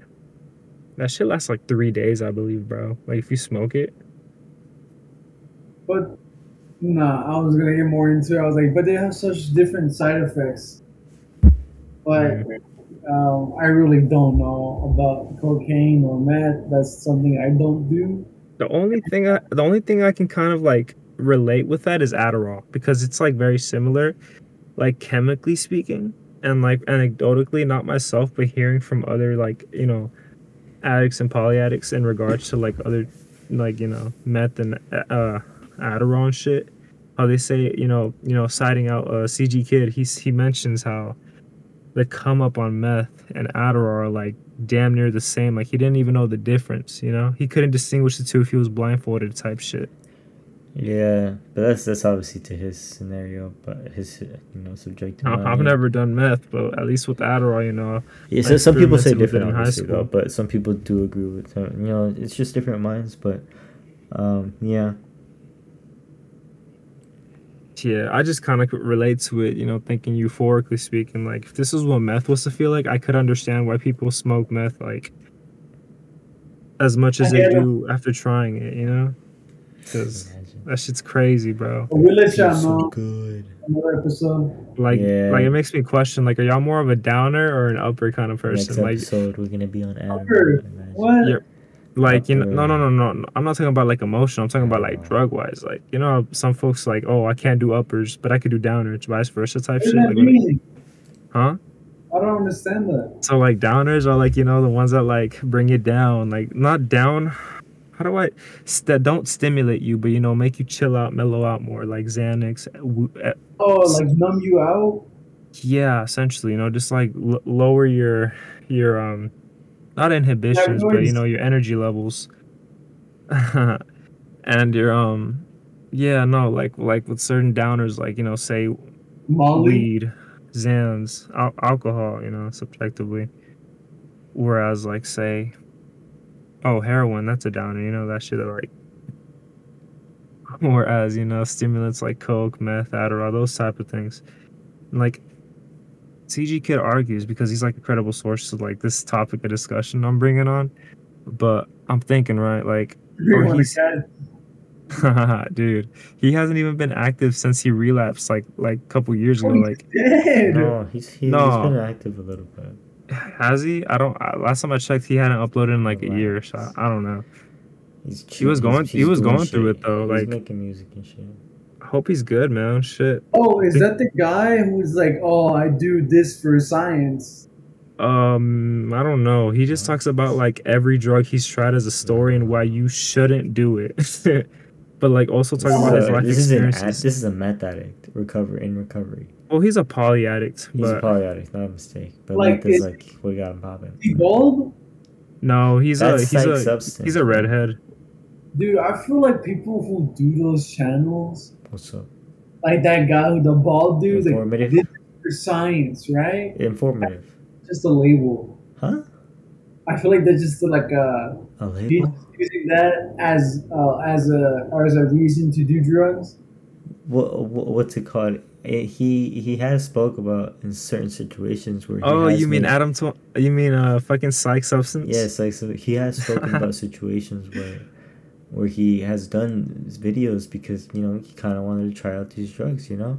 That shit lasts like three days, I believe, bro. Like if you smoke it.
But nah, I was gonna get more into it. I was like, but they have such different side effects. But um, I really don't know about cocaine or meth. That's something I don't do.
The only thing I, the only thing I can kind of like relate with that is Adderall because it's like very similar, like chemically speaking, and like anecdotally, not myself, but hearing from other like you know, addicts and polyaddicts in regards to like other, like you know, meth and uh, Adderall and shit. How they say you know you know citing out uh, CG Kid, he's he mentions how the come up on meth and Adderall are like damn near the same. Like he didn't even know the difference. You know, he couldn't distinguish the two if he was blindfolded type shit.
Yeah, but that's that's obviously to his scenario, but his you know subjective.
I, I've never done meth, but at least with Adderall, you know,
Yeah, so some people say
experimented with it
different,
in high
obviously, though,
school.
but some people do agree with him. You know, it's just different minds, but um, yeah,
yeah, I just kind of relate to it. You know, thinking euphorically speaking, like if this is what meth was to feel like, I could understand why people smoke meth like as much as they
get it.
do after trying it. You know, because that shit's crazy, bro.
But we'll let y'all
Feels so
know
good.
another episode.
Like,
Yeah.
like it makes me question, like, are y'all more of a downer or an upper kind of
Next
person? Like,
episode, we're gonna be on Adam.
Upper.
imagine.
What?
Like you know no no no no i'm not talking about like emotional. i'm talking about like
Oh.
drug wise like you know some folks like oh i can't do uppers but i could do downers vice versa type shit
that
like,
mean?
huh
I don't understand that.
so like downers are like you know the ones that like bring you down like not down how do i st- don't stimulate you but you know make you chill out mellow out more like xanax
Oh, like numb you out?
yeah essentially you know just like l- lower your your um not inhibitions but you know your energy levels. And your um yeah no like like with certain downers like you know say
Molly?
weed xans al- alcohol you know subjectively. Whereas like say oh heroin that's a downer you know that shit like whereas you know stimulants like coke meth adderall those type of things. Like CG Kid argues because he's like a credible source to like this topic of discussion I'm bringing on. But I'm thinking, right, like,
You
Or oh,
wanna
he's- dude, he hasn't even been active since he relapsed, like like a couple years ago.
Oh,
Like,
dead.
No, he's he,
No.
he's been active a little bit.
has he? I don't. I, last time I checked, he hadn't uploaded in like a year. So
Relax.
I don't know.
He's
He was
he's-
going- he was
doing
going through it, though,
He's
like-
making music and shit.
I hope he's good, man. Shit.
Oh, is that the guy who's like, oh, I do this for science?
Um, I don't know. He just talks about like every drug he's tried as a story and why you shouldn't do it. but like also talking about his
Uh,
life
this is an
experiences.
this is a meth addict recover in recovery.
well, he's a poly addict,
He's a poly addict, not a mistake. But
Like,
meth is
is-
like what got him popping.
He bald?
no, he's a he's a
substance.
he's a redhead.
Dude, I feel like people who do those channels,
What's up?
like that guy who the bald dude, like
Informative.
this for science, right?
Informative.
Just a label.
Huh?
I feel like they're just like uh
A
he's
label?
using that as uh, as a or as a reason to do drugs.
What, what what's it called? Eh, he he has spoke about in certain situations where he
Oh,
has
you mean
made-
Adam? Tw- you mean uh fucking PsycheSubstance?
Yes, like so he has spoken about situations where where he has done videos because you know he kind of wanted to try out these drugs, you know.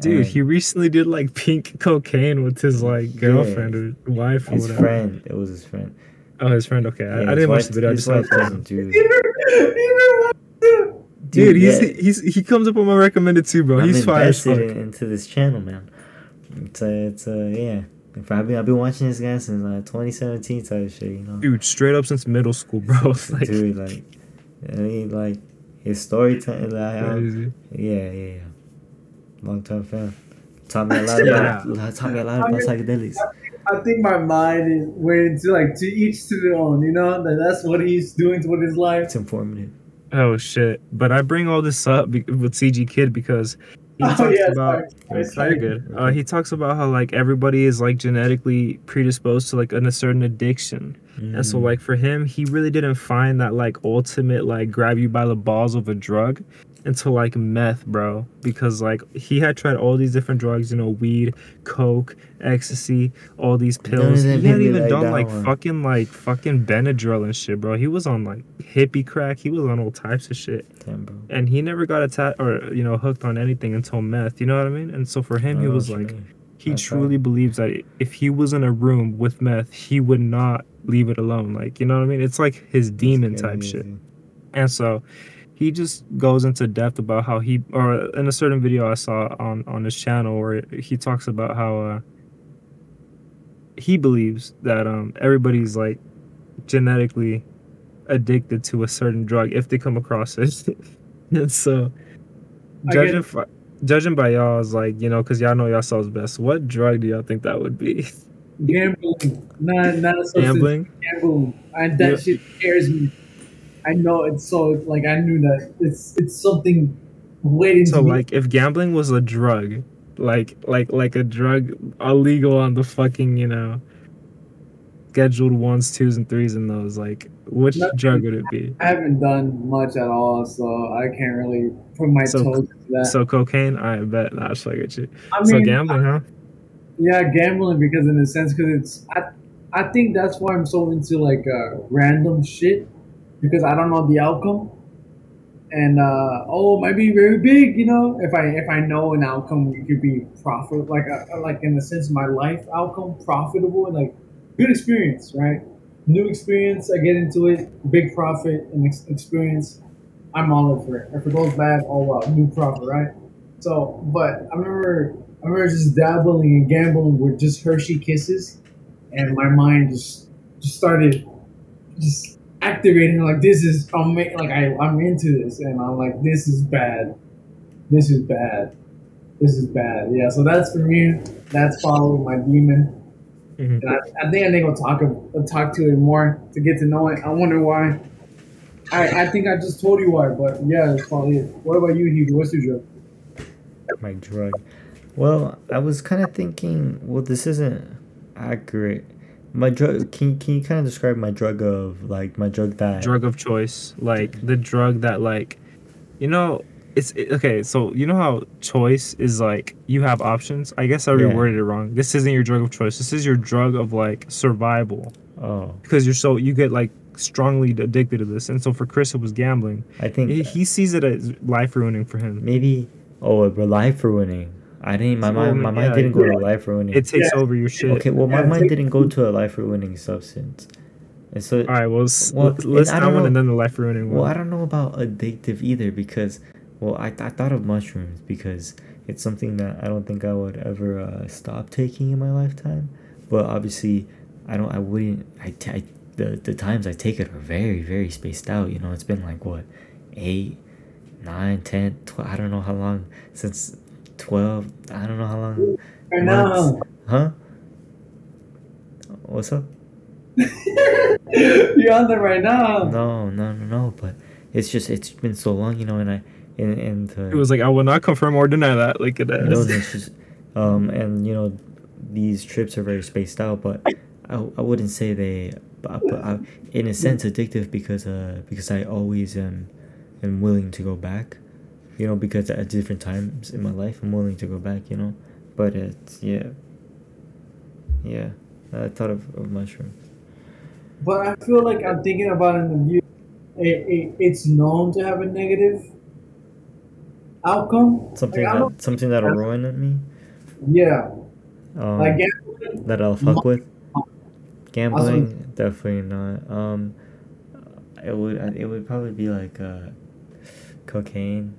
Dude,
And
he recently did like pink cocaine with his like
Yeah.
girlfriend or wife or
his
whatever.
friend, it was his friend.
Oh, his friend. Okay,
Yeah,
I, I didn't watch the video. I
his
just saw
wife
it.
doesn't do.
Dude, he's,
yeah,
he's he comes up on my recommended too, bro.
I'm
he's fire as
invested
fuck.
in, into this channel, man. It's a, it's a, yeah. If I've been, I've been watching this guy since uh, 2017 type shit, you know.
Dude, straight up since middle school, bro. like,
Dude, like, I mean, like his storytelling, like, um,
crazy.
yeah, yeah, yeah. Long time fan. Taught me a lot
Yeah.
taught me a lot about psychedelics.
I think my mind is went into like to each to their own. You know that that's what he's doing with his life.
It's informative.
Oh shit! But I bring all this up be- with CG Kid because he
Oh,
talks
yeah,
about.
sorry.
Oh, you're good. Uh, he talks about how like everybody is like genetically predisposed to like a certain addiction, and so
Mm.
like for him, he really didn't find that like ultimate like grab you by the balls of a drug until like meth, bro. Because like he had tried all these different drugs, you know, weed, coke, ecstasy, all these pills. He hadn't even
like
done like
one.
fucking like fucking Benadryl and shit, bro. He was on like hippie crack. He was on all types of shit
Damn,
and he never got attached or you know hooked on anything until meth you know what i mean and so for him he
oh,
was like
mean.
he
That's
truly believes that if he was in a room with meth he would not leave it alone like you know what i mean it's like his demon type shit and so he just goes into depth about how he or in a certain video i saw on on his channel where he talks about how uh he believes that um everybody's like genetically addicted to a certain drug if they come across it and so judging fr- judging by y'all is like you know because y'all know yourselves best what drug do y'all think that would be
Gambling, not not a substance.
gambling
Gambling, and that
Yeah.
shit scares me. I know it's so like I knew that it's it's something waiting
so
to be.
like if gambling was a drug like like like a drug illegal on the fucking you know scheduled ones twos and threes and those like which
Nothing.
drug would it be
I haven't done much at all, so I can't really put my
So-
toes into that.
so cocaine i bet nah, like at you
I
so
mean,
gambling huh
yeah, gambling because in a sense, because it's I, I think that's why I'm so into like uh, random shit because I don't know the outcome, and uh, oh, might be very big, you know. If I if I know an outcome, it could be profit, like uh, like in the sense of my life outcome, profitable, and like good experience, right? New experience, I get into it, big profit and ex- experience. I'm all over it. If it goes bad, oh well, new profit, right? So, but I remember, I remember just dabbling and gambling with just Hershey Kisses, and my mind just just started just activating. Like this is, I'm like I I'm into this, and I'm like this is bad, this is bad, this is bad. Yeah, so that's for me. That's following my demon.
Mhm.
And I, I think I need to talk talk to it more to get to know it. I wonder why. I, I think I just told you why, but yeah, that's probably it. What about you, Hugo? What's your drug
my drug. Well, I was kind of thinking, well, this isn't accurate. My drug. Can can you kind of describe my drug of like my drug that?
drug of choice like the drug that like you know it's it, okay. So you know how choice is like you have options. I guess I
Yeah.
reworded it wrong. This isn't your drug of choice. This is your drug of like survival
Oh,
because you're so you get like strongly addicted to this. And so for Chris, it was gambling.
I think
He, he sees it as life ruining for him.
maybe. Oh, life ruining. I didn't. My
Well,
mind. My mind didn't go
yeah.
to life ruining.
It takes
Yeah.
over your shit.
Okay, well, my
Yeah,
mind didn't go to a life ruining substance, and so
All right. Well, s-
Well,
let's
I
that
don't
one
know-
and then the life ruining one.
Well, I don't know about addictive either because, well, I, I thought of mushrooms because it's something that I don't think I would ever uh, stop taking in my lifetime. But obviously, I don't. I wouldn't. I, t- I the the times I take it are very very spaced out. You know, it's been like what, eight, nine, ten, twelve. I don't know how long since twelve. I don't know how long.
Right now.
Huh? What's up?
you're on there right now.
No, no, no, no. But it's just it's been so long, you know, and I and and uh,
It was like I will not confirm or deny that. Like it
no,
is.
it's just um and you know these trips are very spaced out, but I, I wouldn't say they but, but I, in a sense addictive because uh because I always am am willing to go back, you know, because at different times in my life I'm willing to go back, you know, but it's yeah, yeah. I thought of, of mushrooms.
But I feel like I'm thinking about it in the view. It, it, it's known to have a negative outcome.
Something
Like,
that something that'll ruin me.
Yeah,
Um,
like gambling,
that I'll fuck with. Gambling, definitely not. Um, it would it would probably be like uh, cocaine.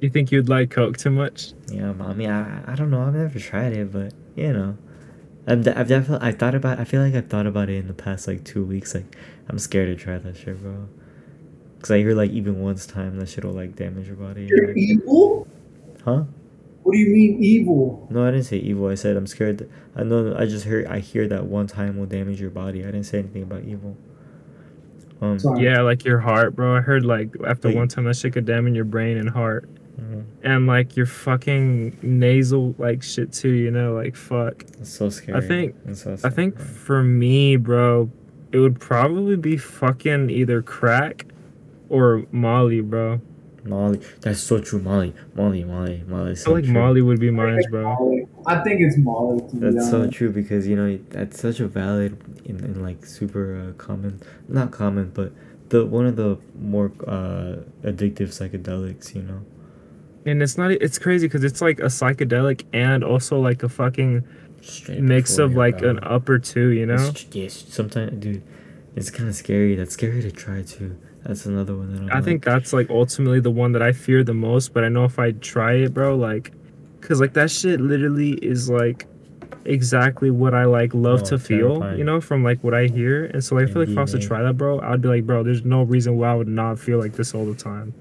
You think you'd like coke too much?
Yeah, mommy. I, I don't know. I've never tried it, but you know, I've, de- I've definitely I thought about. I feel like I've thought about it in the past like two weeks. Like, I'm scared to try that shit, bro. Cause I hear like even once time that shit will like damage your body.
you're
like-
evil.
huh?
What do you mean evil?
No, I didn't say evil. I said I'm scared. That, I know. I just heard. I hear that one time will damage your body. I didn't say anything about evil. Um.
Sorry.
Yeah, like your heart, bro. I heard like after
Wait.
one time that shit could damage your brain and heart.
Mhm.
And like your fucking nasal like shit too, you know, like fuck.
It's so scary.
I think-
It's so
I think
scary.
for me, bro, it would probably be fucking either crack or Molly, bro.
Molly. That's so true. Molly. Molly. Molly. Molly.
I
So
feel like
true.
Molly would be mine, bro.
Molly. I think it's Molly. To be
That's so true because you know that's such a valid in, in like super uh, common, not common, but the one of the more uh, addictive psychedelics. You know.
And it's not it's crazy cuz it's like a psychedelic and also like a fucking
Straight
mix of like an upper two, you know?
It's, yes. Sometimes, dude, it's kind of scary. That's scary to try too. That's another one that I'm
I think that's like ultimately the one that I fear the most, but I know if I try it, bro, like, cause like that shit literally is like exactly what I like love
Oh,
to feel,
terrifying.
you know, from like what I hear. And so like, I feel like if I was to try that, bro, I'd be like, bro, there's no reason why I would not feel like this all the time.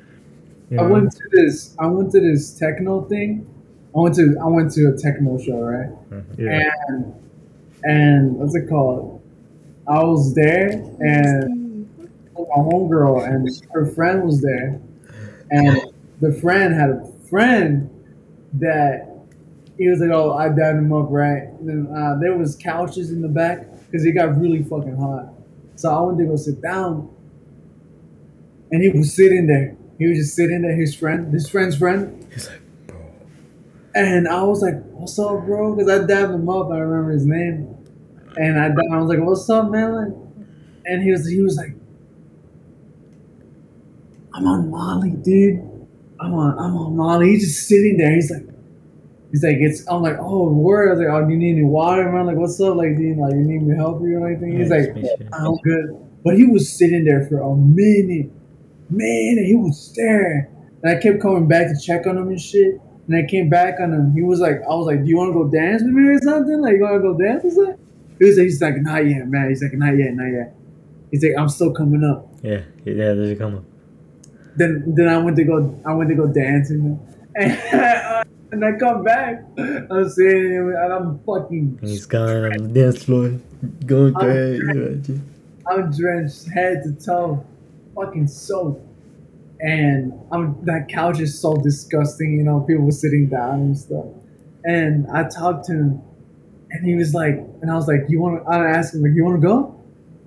You
I went to this. I went to this techno thing. I went to. I went to a techno show, right?
yeah.
And and what's it called? I was there, and my homegirl and her friend was there, and the friend had a friend that he was like, "Oh, I dabbed him up, right?" And then uh, there was couches in the back because it got really fucking hot. So I went to go sit down, and he was sitting there. He was just sitting there. His friend, his friend's friend,
He's like, bro.
and I was like, "What's up, bro?" Because I dabbed him up. I remember his name, and I, I was like, "What's up, man?" Like, and he was he was like, "I'm on Molly, dude. I'm on I'm on Molly." He's just sitting there. He's like, he's like, "It's." I'm like, "Oh, word." I was like, "Oh, do you need any water, man?" Like, "What's up?" Like, do you like you need me to help you or anything? He's
Yeah,
like,
just make sure.
"I'm good." But he was sitting there for a minute, man. And he was staring, and I kept coming back to check on him and shit. And I came back on him. He was like, I was like, do you want to go dance with me or something? Like, you want to go dance or something? He was like, he's like, not yet, man. He's like, not yet, not yet. He's like, I'm still coming up.
Yeah, yeah. There's a come up.
Then, then I went to go, I went to go dancing, and, uh, and I come back. I'm sitting and I'm fucking,
he's gone on the dance floor, going crazy.
I'm drenched head to toe, fucking soaked. And I'm that couch is so disgusting, you know, people sitting down and stuff. And I talked to him and he was like and I was like, You wanna I asked him like, You wanna go?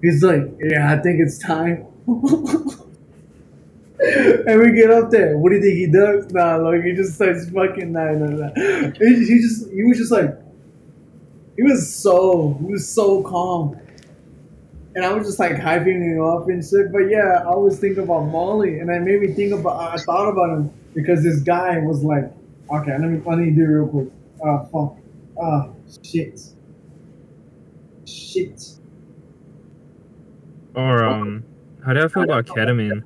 He's like, Yeah, I think it's time. and we get up there. What do you think he does? Nah, like he just starts fucking nah, nah, nah. He, he just he was just like he was so he was so calm. And I was just like hyping him up and shit. But yeah, I was thinking about Molly and it made me think about I thought about him because this guy was like, okay, let me let me do real quick. Ah fuck. Ah shit. Shit.
Or um, how do I feel about ketamine?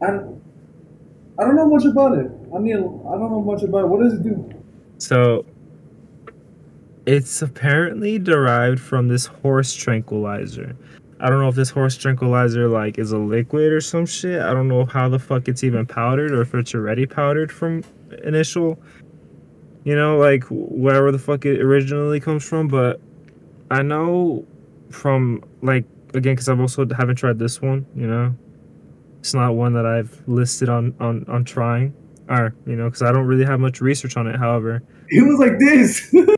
I don't, I don't know much about it. I mean, I don't know much about it. What does it do?
So, it's apparently derived from this horse tranquilizer. I don't know if this horse tranquilizer like is a liquid or some shit. I don't know how the fuck it's even powdered or if it's already powdered from initial. You know, like wherever the fuck it originally comes from. But I know from like again because I've also haven't tried this one. You know, it's not one that I've listed on on on trying. Or you know, because I don't really have much research on it. However,
it was like this.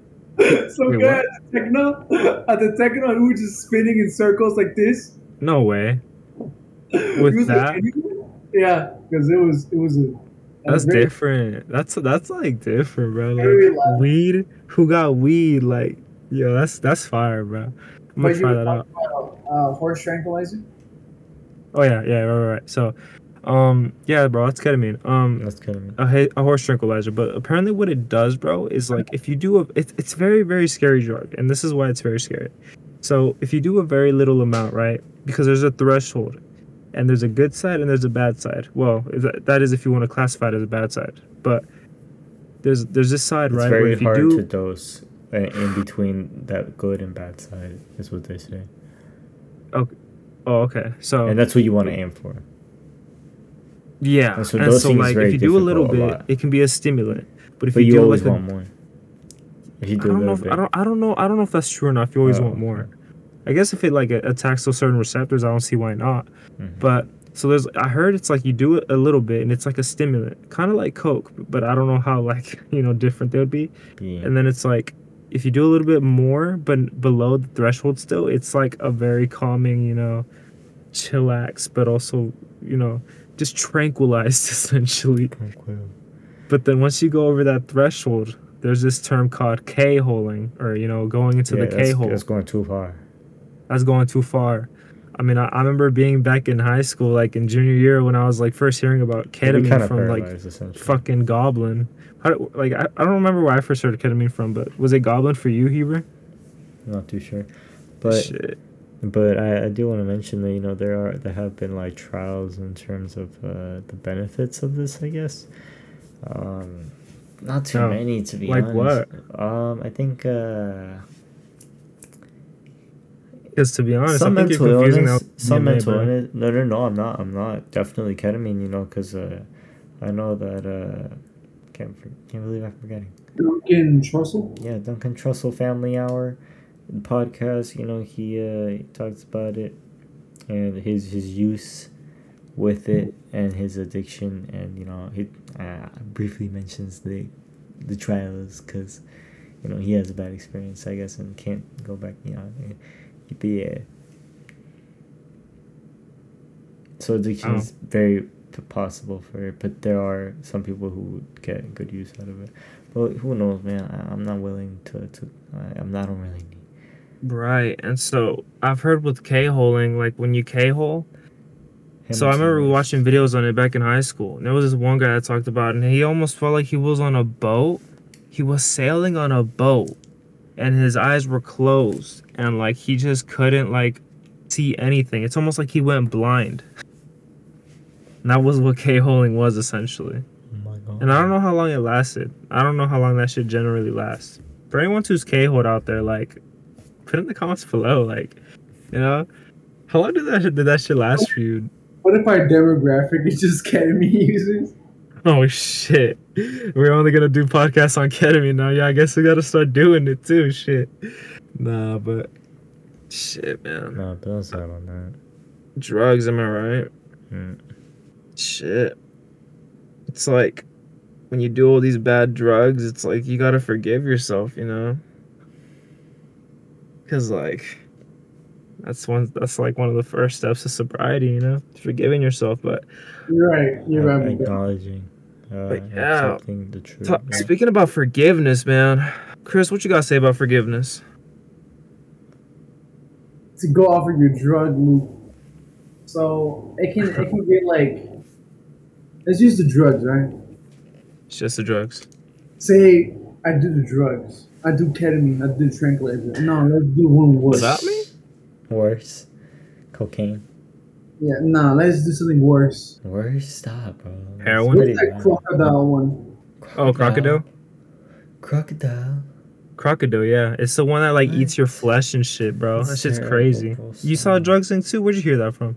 so
Wait,
good at the techno. At the techno, was just spinning in circles like this.
no way. With
was
that?
yeah, because it was it was a
That's
very-
different. That's that's like different, bro. Like weed. Who got weed? Like yo, that's that's fire, bro. I'm gonna try that out.
about uh, horse tranquilizer.
Oh yeah, yeah, right, right, right. So, um, yeah, bro, that's ketamine. Um,
That's ketamine.
a, a horse tranquilizer. But apparently, what it does, bro, is like if you do a, it's it's very very scary drug, and this is why it's very scary. So if you do a very little amount, right, because there's a threshold, and there's a good side and there's a bad side. Well, that, that is if you want to classify it as a bad side, but there's there's this side,
It's
right, where
very
if you
hard
do
to dose in between that good and bad side. Is what they say,
Oh, okay. So
and that's what you want to aim for.
Yeah,
and so
and so like if you do a little
difficult, a
bit, it can be a stimulant. But if
But
you,
you
do
always
like a,
want more. If you
I
do a
don't know. If,
bit,
I don't. I don't know. I don't know if that's true or not. If you always
Oh,
want more, I guess if it like attacks those certain receptors, I don't see why not.
Mhm.
But so there's. I heard it's like you do it a little bit, and it's like a stimulant, kind of like Coke, but I don't know how like you know different they would be.
yeah.
And then it's like if you do a little bit more, but below the threshold still, it's like a very calming, you know, chillax, but also you know just tranquilized essentially. But then once you go over that threshold, there's this term called K holing, or you know, going into
yeah,
the K hole.
that's going too far.
That's going too far. I mean, I, I remember being back in high school, like in junior year, when I was like first hearing about ketamine from like fucking Goblin. Do- like I, I don't remember where I first heard ketamine from, but was it Goblin for you, Heber?
Not too sure, but
Shit.
But I, I do want to mention that you know there are there have been like trials in terms of uh, the benefits of this. I guess. Um, not too
Oh,
many to be
like
honest. Um, I think uh,
Because to be honest,
some
I think
mental
you're confusing
illness.
that
Some
DMA,
mental
bro.
illness. No, no, no. I'm not. I'm not. Definitely ketamine. You know, because uh, I know that. Uh, can't can't believe I'm forgetting.
Duncan Trussell.
Yeah, Duncan Trussell Family Hour podcast. You know, he uh, he talks about it and his his use with it and his addiction, and you know, he uh, briefly mentions the the trials because you know he has a bad experience, I guess, and can't go back. You know, but yeah. So addiction
Oh.
is very possible for it, but there are some people who get good use out of it. But who knows, man? I, I'm not willing to. to I, I'm not. I don't really need.
Right, and so I've heard with K holing, like when you K hole. So I remember watching videos on it back in high school. And there was this one guy that talked about and he almost felt like he was on a boat. He was sailing on a boat, and his eyes were closed, and like he just couldn't like see anything. It's almost like he went blind. And that was what K holing was essentially.
Oh my god.
And I don't know how long it lasted. I don't know how long that should generally last. For anyone who's K holed out there, like, put in the comments below, like, you know, how long did that did that shit last for you?
What if our demographic is just ketamine users?
Oh shit. We're only gonna do podcasts on ketamine now. Yeah, I guess we gotta start doing it too. Shit. Nah, but shit, man.
No, but don't start on that.
Drugs, am I right?
Mm.
Shit. It's like when you do all these bad drugs, it's like you gotta forgive yourself, you know? Cause like That's one. That's like one of the first steps of sobriety. You know, forgiving yourself. But
You're right. You're right.
acknowledging, uh,
But yeah.
accepting the truth.
Ta-
yeah.
speaking about forgiveness, man, Chris, what you gotta say about forgiveness?
to go off of your drug loop. So it can it can get like let's use the drugs, right?
It's just the drugs.
Say I do the drugs. I do ketamine, I do tranquilizer. No, let's do one worse.
Without me?
Worse, cocaine.
Yeah, no, let's do something worse.
Worse, stop, bro.
Heroin?
What's that
bad.
crocodile one?
Oh, crocodile.
Crocodile.
Crocodile, yeah, it's the one that like eats your flesh and shit, bro.
That's
that shit's
terrible,
crazy.
bro.
You saw
Stop.
drugs thing too? Where'd you hear that from?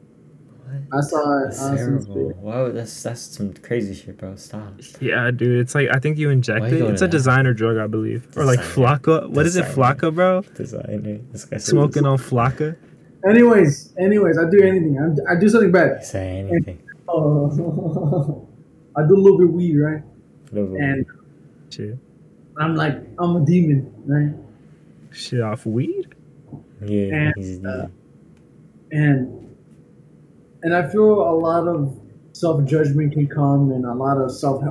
I saw it.
That's
I
terrible. Wow, that's that's some crazy shit, bro. Stop.
Yeah, dude. It's like I think you inject
Why
it.
you
It's a
that?
designer drug, I believe, or like
Designer.
Flocka. What is it,
Designer.
Flocka, bro?
Designer. This guy
Smoking on Flocka.
Anyways, anyways, I do anything. I, I do something bad.
Say anything.
Oh, I do a little bit of weed, right?
Little-
And
Shit,
I'm like, I'm a demon, right?
shit off weed.
yeah,
and,
he's
uh, and and I feel a lot of self judgment can come, and a lot of self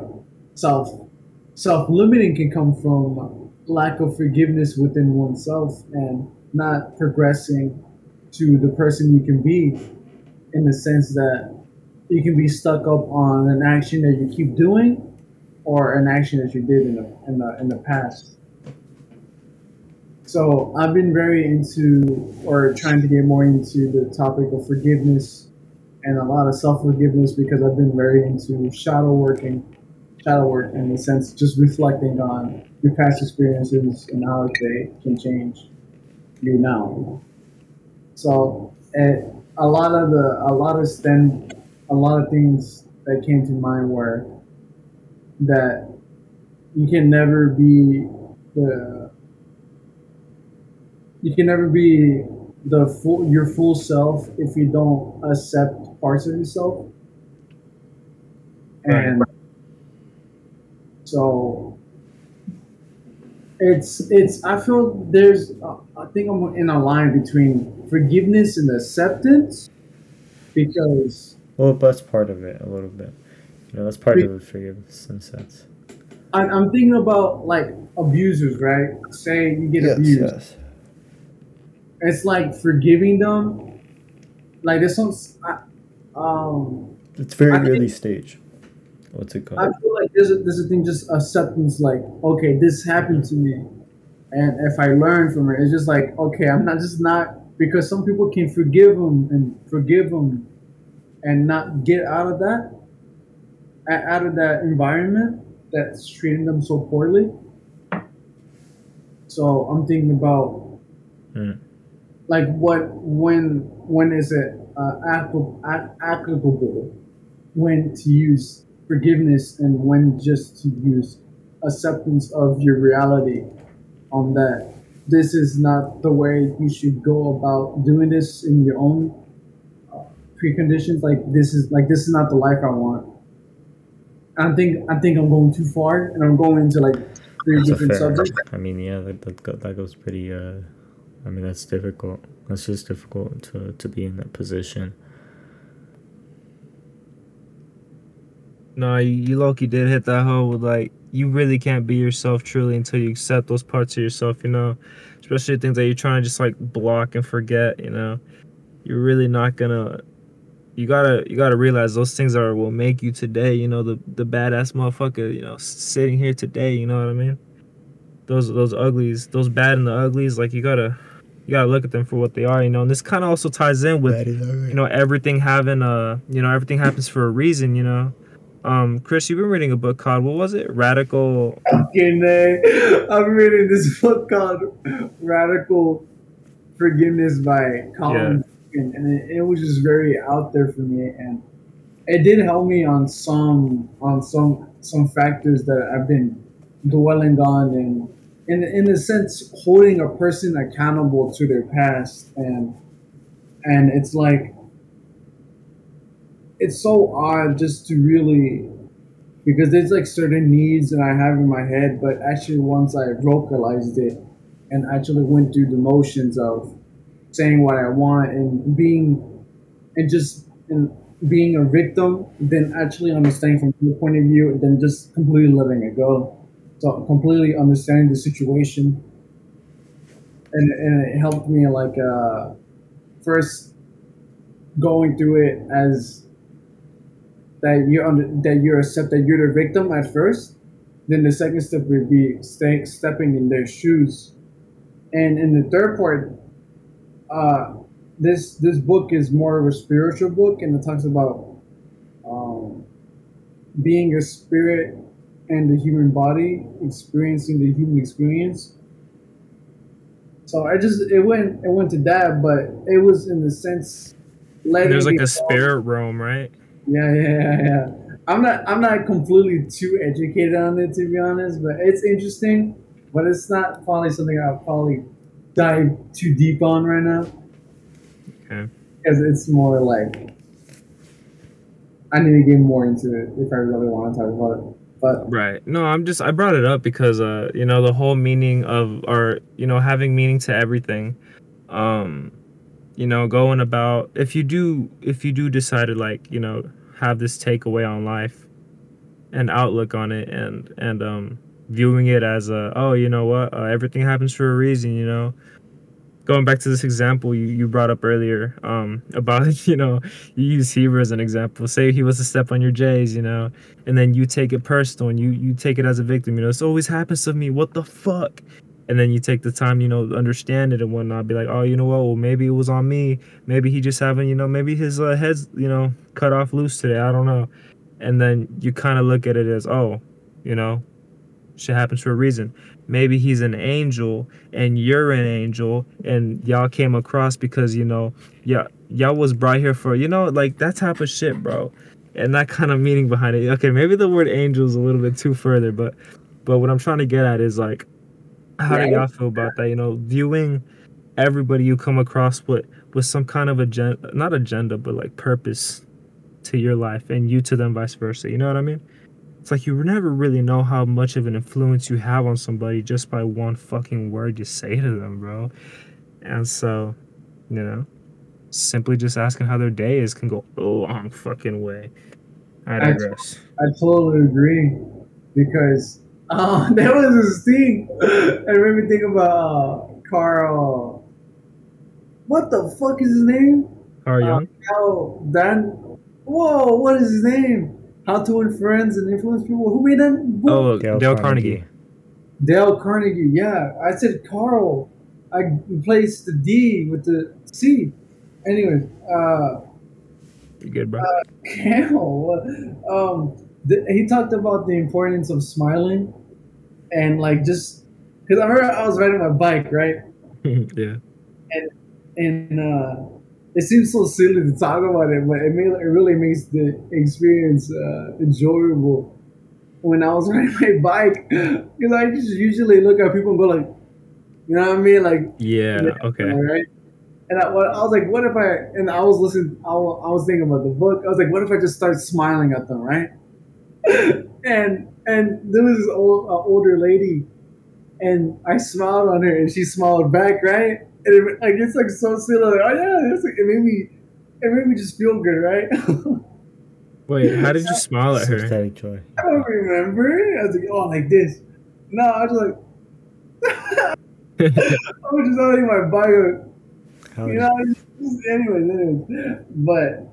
self self limiting can come from lack of forgiveness within oneself and not progressing to the person you can be, in the sense that you can be stuck up on an action that you keep doing, or an action that you did in the in the in the past. So I've been very into, or trying to get more into the topic of forgiveness and a lot of self forgiveness because I've been very into shadow working, shadow work in the sense just reflecting on your past experiences and how they can change you now. So eh, a lot of the, a lot of stem, a lot of things that came to mind were that you can never be the you can never be the full your full self if you don't accept parts of yourself and so it's it's i feel there's uh, i think i'm in a line between forgiveness and acceptance because
well, that's part of it a little bit. You know, that's part
Be-
of the forgiveness in a sense.
I- i'm thinking about like abusers right say you get abused
yes.
it's like forgiving them like this one's I- um
It's very
I think-
early stage. What's it called?
I feel like there's a, there's a thing just acceptance like okay this happened to me and if I learn from it it's just like okay I'm not just not because some people can forgive them and forgive them and not get out of that out of that environment that's treating them so poorly so I'm thinking about
Hmm.
like what when when is it uh, applicable, when to use forgiveness and when just to use acceptance of your reality on that this is not the way you should go about doing this in your own uh, preconditions like this is like this is not the life i want i think i think i'm going too far and i'm going into like three
That's
different
fair.
subjects
I mean, yeah, that, that that goes pretty. Uh, I mean, that's difficult. That's just difficult to to be in that position.
No, you, you Loki did hit that hole with like you really can't be yourself truly until you accept those parts of yourself, you know. Especially things that you're trying to just like block and forget, you know. You're really not gonna you gotta you gotta realize those things are will make you today, you know, the the badass motherfucker, you know, sitting here today, you know what I mean? Those those uglies, those bad and the uglies, like you gotta you gotta look at them for what they are, you know. And this kinda also ties in with you know everything having a you know everything happens for a reason you know um chris you've been reading a book called what was it radical
fucking A. I'm reading this book called Radical Forgiveness by Colin, Friedman, and it, it was just very out there for me, and it did help me on some on some some factors that I've been dwelling on, and in in a sense, holding a person accountable to their past, and and it's like it's so odd just to really because there's like certain needs that I have in my head, but actually once I vocalized it and actually went through the motions of saying what I want and being and just and being a victim then actually understanding from your point of view and then just completely letting it go. So completely understanding the situation. And, and it helped me like uh, first going through it as that you under, that you accept that you're the victim at first. Then the second step would be stay, stepping in their shoes. And in the third part, uh, this this book is more of a spiritual book, and it talks about um, being a spirit and the human body, experiencing the human experience. So I just it went it went to that, but it was in the sense.
There's like a spirit realm, right?
Yeah, yeah, yeah. I'm not I'm not completely too educated on it to be honest, but it's interesting. But it's not probably something I'll probably dive too deep on right now.
Okay.
Because it's more like I need to get more into it if I really want to talk about it. But
right. No, I'm just I brought it up because uh, you know, the whole meaning of or you know, having meaning to everything. Um, you know, going about if you do if you do decide to like, you know, have this takeaway on life and outlook on it and and um viewing it as a oh, you know what, uh, everything happens for a reason, you know going back to this example you, you brought up earlier um, about you know you use Heber as an example. Say he was to step on your J's you know and then you take it personal and you you take it as a victim you know this always happens to me. What the fuck? And then you take the time you know to understand it and whatnot be like oh you know what? Well maybe it was on me. Maybe he just having you know maybe his uh, head's you know cut off loose today. I don't know. And then you kind of look at it as oh you know shit happens for a reason maybe he's an angel and you're an angel and y'all came across because you know yeah y'all was brought here for you know like that type of shit bro. And that kind of meaning behind it. Okay maybe the word angel is a little bit too further but but what i'm trying to get at is like how do y'all feel about that? You know viewing everybody you come across with with some kind of agenda not agenda but like purpose to your life and you to them vice versa. You know what i mean it's like you never really know how much of an influence you have on somebody just by one fucking word you say to them, bro. And so, you know, simply just asking how their day is can go a long fucking way. I digress.
I, I totally agree because uh, that was a thing. I remember thinking about uh, Carl. What the fuck is his name?
Carl Jung.
Uh, Carl Dan. Whoa, what is his name? How to Win Friends and Influence People. Who made that book?
Oh, Dale, Dale Carnegie. Carnegie.
Dale Carnegie. Yeah, I said Carl. I replaced the D with the C. Anyways, uh,
you good, bro?
Uh, Camel. Um, th- he talked about the importance of smiling, and like just because I remember I was riding my bike, right?
yeah.
And and uh, it seems so silly to talk about it, but it, may, it really makes the experience uh, enjoyable. When I was riding my bike, because I just usually look at people and go like, you know what I mean, like
yeah, okay,
right. And I, what, I was like, what if I? And I was listening. I, I was thinking about the book. I was like, what if I just start smiling at them, right? and and there was this old uh, older lady, and I smiled on her, and she smiled back, right? And it, like it's like so silly. Like, oh yeah, it's like it made me, it made me just feel good, right?
Wait, how did you smile at her?
Sympathetic joy.
I don't remember. I was like, oh, like this. No, I was like, I was just holding my bio. You know, just, anyways, anyways. But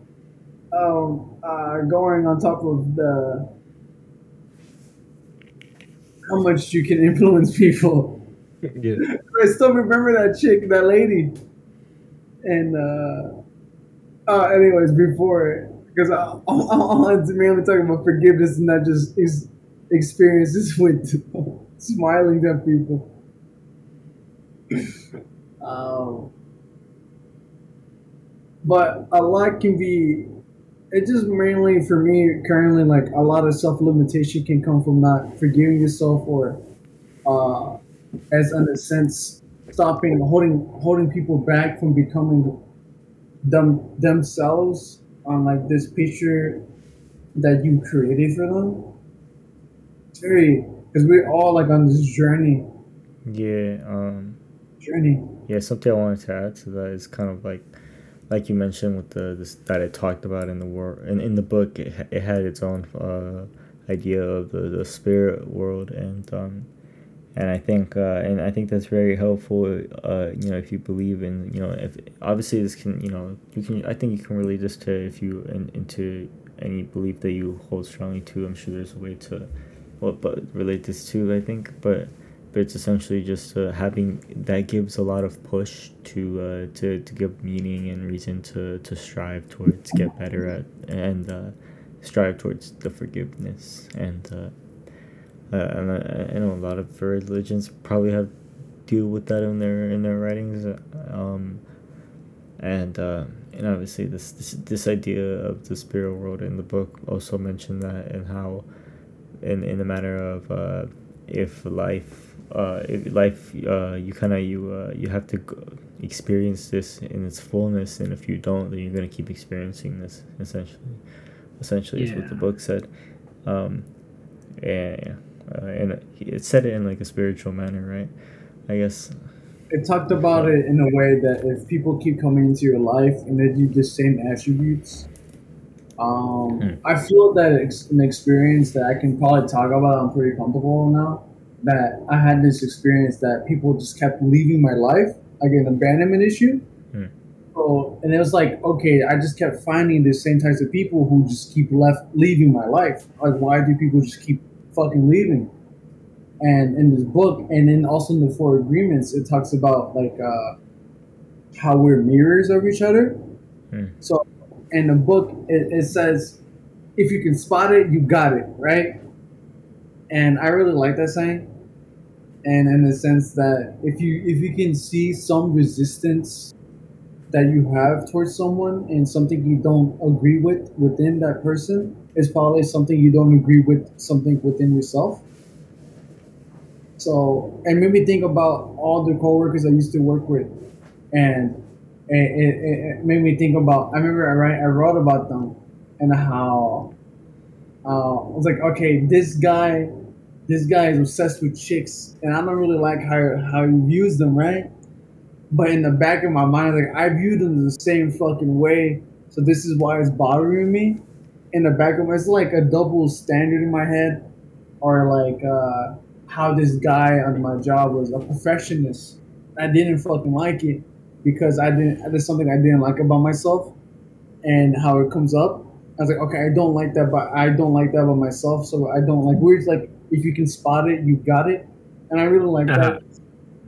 um, uh, going on top of the how much you can influence people
yeah.
I still remember that chick, that lady. And uh, uh anyways, before because I'm mainly talking about forgiveness and not just ex- experiences with smiling at people. um, but a lot can be. It just mainly for me currently like a lot of self limitation can come from not forgiving yourself or uh, as in a sense stopping holding holding people back from becoming them themselves on like this picture that you created for them. It's very because we're all like on this journey.
Yeah. Um.
Journey.
yeah, something I wanted to add to that is kind of like, like you mentioned with the this, that I talked about in the war in, in the book. It, it had its own uh, idea of the, the spirit world and um, and I think uh, and I think that's very helpful. Uh, you know, if you believe in you know, if obviously this can you know you can I think you can relate this to if you in, into any belief that you hold strongly to. I'm sure there's a way to, well, but relate this to I think, but but it's essentially just uh, having that gives a lot of push to uh, to to give meaning and reason to to strive towards get better at and uh, strive towards the forgiveness and. Uh, uh, and I, I know a lot of religions probably have deal with that in their in their writings, um, and uh, and obviously this, this this idea of the spirit world in the book also mentioned that and how, in in the matter of uh, if life uh, if life uh, you kind of you uh, you have to experience this in its fullness, and if you don't, then you're gonna keep experiencing this essentially. Essentially, yeah. is what the book said. Um, and uh, and it said it in like a spiritual manner, right? I guess.
It talked about it in a way that if people keep coming into your life and they do the same attributes, um, hmm. I feel that it's an experience that I can probably talk about. I'm pretty comfortable now. That I had this experience that people just kept leaving my life, like an abandonment issue. Hmm. So, and it was like, okay, I just kept finding the same types of people who just keep left leaving my life. Like, why do people just keep fucking leaving. And in this book, and then also in the Four Agreements, it talks about like uh, how we're mirrors of each other. Hmm. So in the book, it, it says, if you can spot it, you got it, right? And I really like that saying. And in the sense that if you if you can see some resistance that you have towards someone and something you don't agree with within that person, is probably something you don't agree with something within yourself. So, and made me think about all the coworkers I used to work with, and it, it, it made me think about. I remember I write, I wrote about them and how uh, I was like, okay, this guy, this guy is obsessed with chicks, and I don't really like how how he views them, right? But in the back of my mind, like I view them the same fucking way, so this is why it's bothering me in the back of my, it's like a double standard in my head, or like uh, how this guy on my job was a perfectionist. I didn't fucking like it because I didn't. There's something I didn't like about myself, and how it comes up. I was like, okay, I don't like that, but I don't like that about myself. So I don't like words like if you can spot it, you got it, and I really like uh-huh.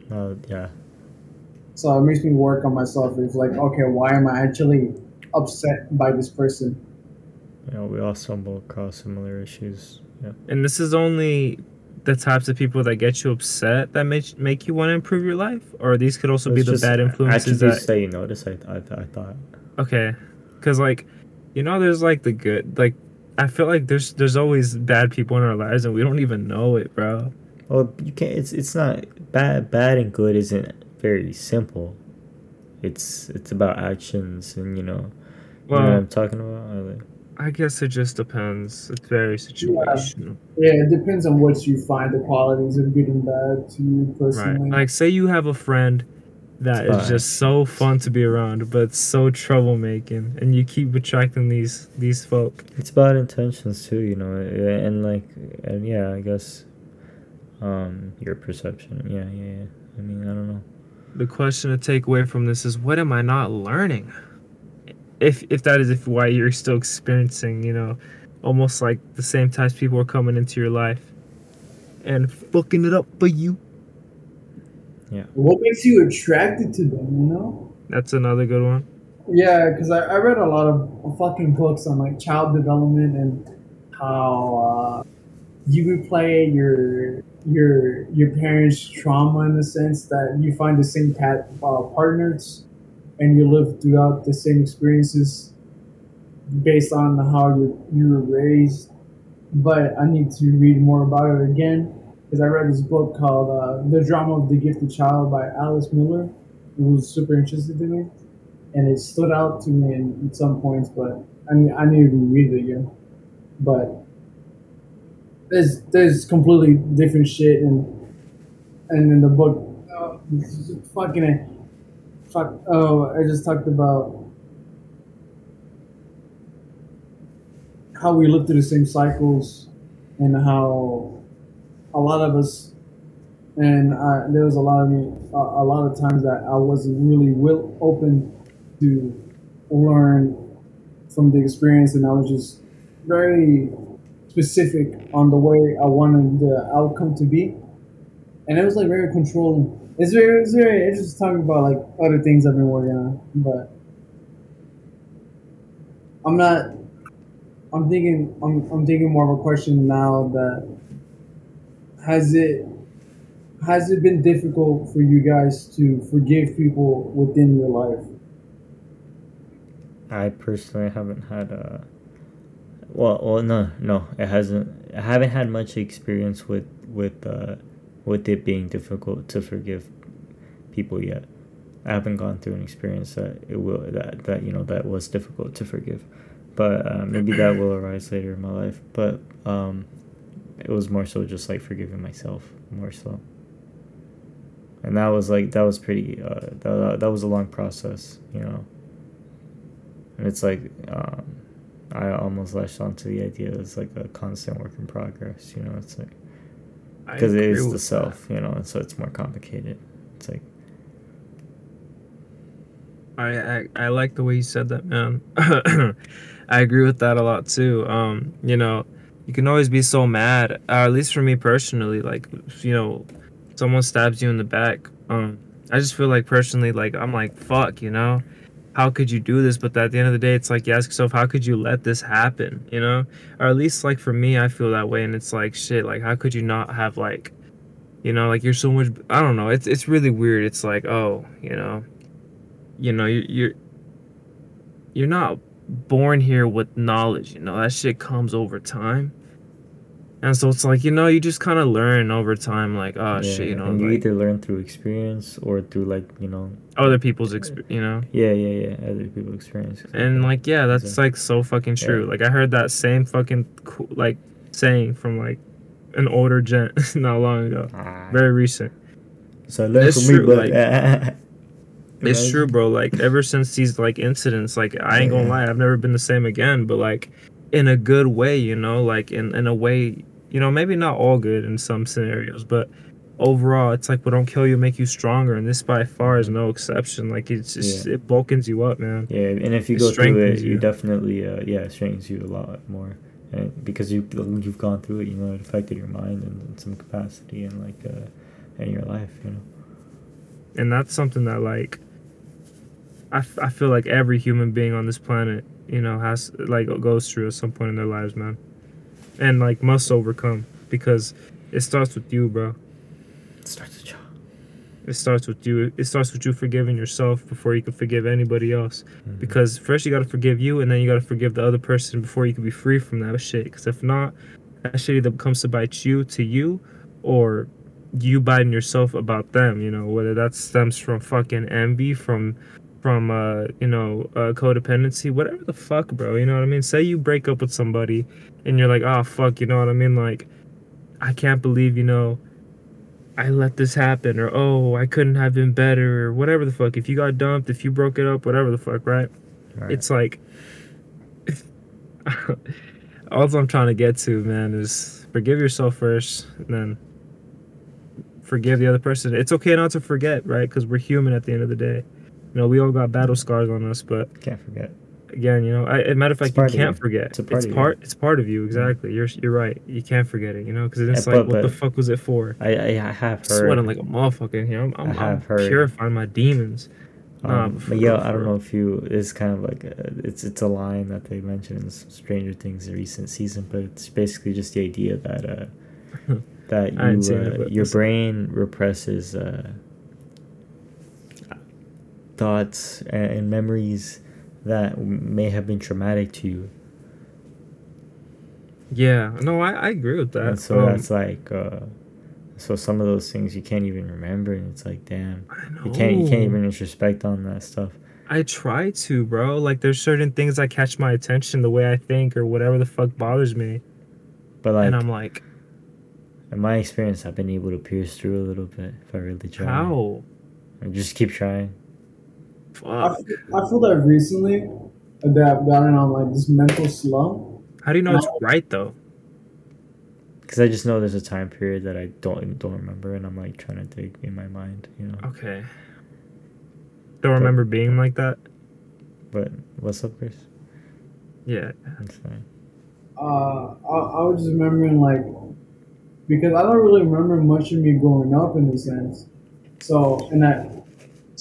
that. Uh, yeah.
So it makes me work on myself. It's like, okay, why am I actually upset by this person?
you know, we all stumble across similar issues. Yeah.
And this is only the types of people that get you upset that make make you want to improve your life, or these could also be the bad influences
that say you notice. I, I, I thought.
Okay, because like, you know, there's like the good. Like, I feel like there's there's always bad people in our lives, and we don't even know it, bro.
Well, you can't. It's it's not bad. Bad and good isn't very simple. It's it's about actions, and you know, well, you know what I'm talking about. Like,
I guess it just depends. It's very situational.
Yeah. yeah, it depends on what you find the qualities of good and bad to you personally.
Right. Like, say you have a friend that is just so fun to be around, but so troublemaking, and you keep attracting these these folk.
It's about intentions too, you know, and like, and yeah, I guess, um, your perception. Yeah, yeah, yeah. I mean, I don't know.
The question to take away from this is, what am I not learning? if if that is if why you're still experiencing, you know, almost like the same types of people are coming into your life and fucking it up for you.
Yeah.
What makes you attracted to them? You know.
That's another good one.
Yeah, because I, I read a lot of fucking books on like child development and how uh, you replay your your your parents' trauma in the sense that you find the same pat, uh, partners and you live throughout the same experiences based on how you you were raised. But I need to read more about it again because I read this book called uh, "The Drama of the Gifted Child" by Alice Miller. It was super interesting to me, and it stood out to me in, in some points. But I mean, I need to read it again. But there's there's completely different shit, and and in the book, uh, fucking Fuck. Oh, I just talked about how we live through the same cycles and how a lot of us and I, there was a lot of me a, a lot of times that I wasn't really will open to learn from the experience and I was just very specific on the way I wanted the outcome to be and it was like very controlling it's very it's very interesting talking about like other things I've been working on but I'm not I'm thinking I'm, I'm thinking more of a question now that has it has it been difficult for you guys to forgive people within your life?
I personally haven't had a. Well, well, no, no, it hasn't. I haven't had much experience with with uh, with it being difficult to forgive people yet. I haven't gone through an experience that it will that that you know that was difficult to forgive, but uh, maybe that will arise later in my life. But um, it was more so just like forgiving myself more so and that was like that was pretty uh, that, that was a long process you know and it's like um, i almost latched onto the idea it's like a constant work in progress you know it's like because it is the self that. you know and so it's more complicated it's like
I, I i like the way you said that man i agree with that a lot too um you know you can always be so mad, or at least for me personally, like, you know, someone stabs you in the back. Um, I just feel like personally, like, I'm like, fuck, you know? How could you do this? But at the end of the day, it's like you ask yourself, how could you let this happen? You know? Or at least like for me, I feel that way. And it's like, shit, like, how could you not have like, you know, like you're so much, I don't know. It's, it's really weird. It's like, oh, you know, you know, you're, you're, you're not born here with knowledge, you know, that shit comes over time. And so it's like, you know, you just kind of learn over time, like, oh yeah, shit, you know.
And you
like,
either learn through experience or through, like, you know,
other people's experience, you know?
Yeah, yeah, yeah. Other people's experience.
And, like, yeah, that's, like, so fucking true. Yeah. Like, I heard that same fucking, like, saying from, like, an older gent not long ago. Ah. Very recent. So learn it's from true, me, but. Like, it's true, bro. Like, ever since these, like, incidents, like, I ain't gonna lie, I've never been the same again, but, like, in a good way, you know, like, in, in a way you know, maybe not all good in some scenarios, but overall, it's like what don't kill you make you stronger, and this by far is no exception. Like it's just yeah. it bulkens you up, man.
Yeah, and if you it go through it, you, you definitely uh, yeah it strengthens you a lot more, and because you you've gone through it, you know, it affected your mind in, in some capacity and like uh, in your life, you know.
And that's something that like. I, f- I feel like every human being on this planet, you know, has like goes through at some point in their lives, man and like must overcome because it starts with you, bro.
It starts with you.
It starts with you. It starts with you forgiving yourself before you can forgive anybody else. Mm-hmm. Because first you gotta forgive you, and then you gotta forgive the other person before you can be free from that shit. Because if not, that shit either comes to bite you to you, or you biting yourself about them. You know, whether that stems from fucking envy, from from uh you know uh codependency whatever the fuck bro you know what i mean say you break up with somebody and you're like oh fuck you know what i mean? Like i can't believe you know i let this happen or oh i couldn't have been better or whatever the fuck. If you got dumped if you broke it up whatever the fuck right, right. it's like all i'm trying to get to man is forgive yourself first and then forgive the other person. It's okay not to forget right? Because we're human at the end of the day. You know, we all got battle scars on us, but
can't forget.
Again, you know, I, as a matter of fact, you can't forget. It's, part, it's part. It's part of you. Exactly. You're you're right. You can't forget it. You know, because it's yeah, like, but, what the fuck was it for?
I I have heard.
Sweating like a motherfucker here. I'm, I'm, I have I'm heard. purifying my demons.
Um, nah, but yeah, I don't know if you. It's kind of like a, it's it's a line that they mentioned in Stranger Things, the recent season, but it's basically just the idea that uh that you uh, your brain represses uh thoughts and memories that may have been traumatic to you.
Yeah, no, I, I agree with that.
And so um, that's like, uh, so some of those things you can't even remember, and it's like, damn, you can't you can't even introspect on that stuff.
I try to, bro. Like, there's certain things that catch my attention, the way I think, or whatever the fuck bothers me. But like, and I'm like,
in my experience, I've been able to pierce through a little bit if I really try.
How?
I just keep trying
Fuck.
feel, I feel that recently that I've gotten on like this mental slump.
How do you know it's right though?
Because I just know there's a time period that I don't don't remember, and I'm like trying to dig in my mind, you know.
Okay. Don't remember being like that.
But what's up, Chris?
Yeah.
That's fine.
Uh, I, I was just remembering like because I don't really remember much of me growing up in a sense. So and I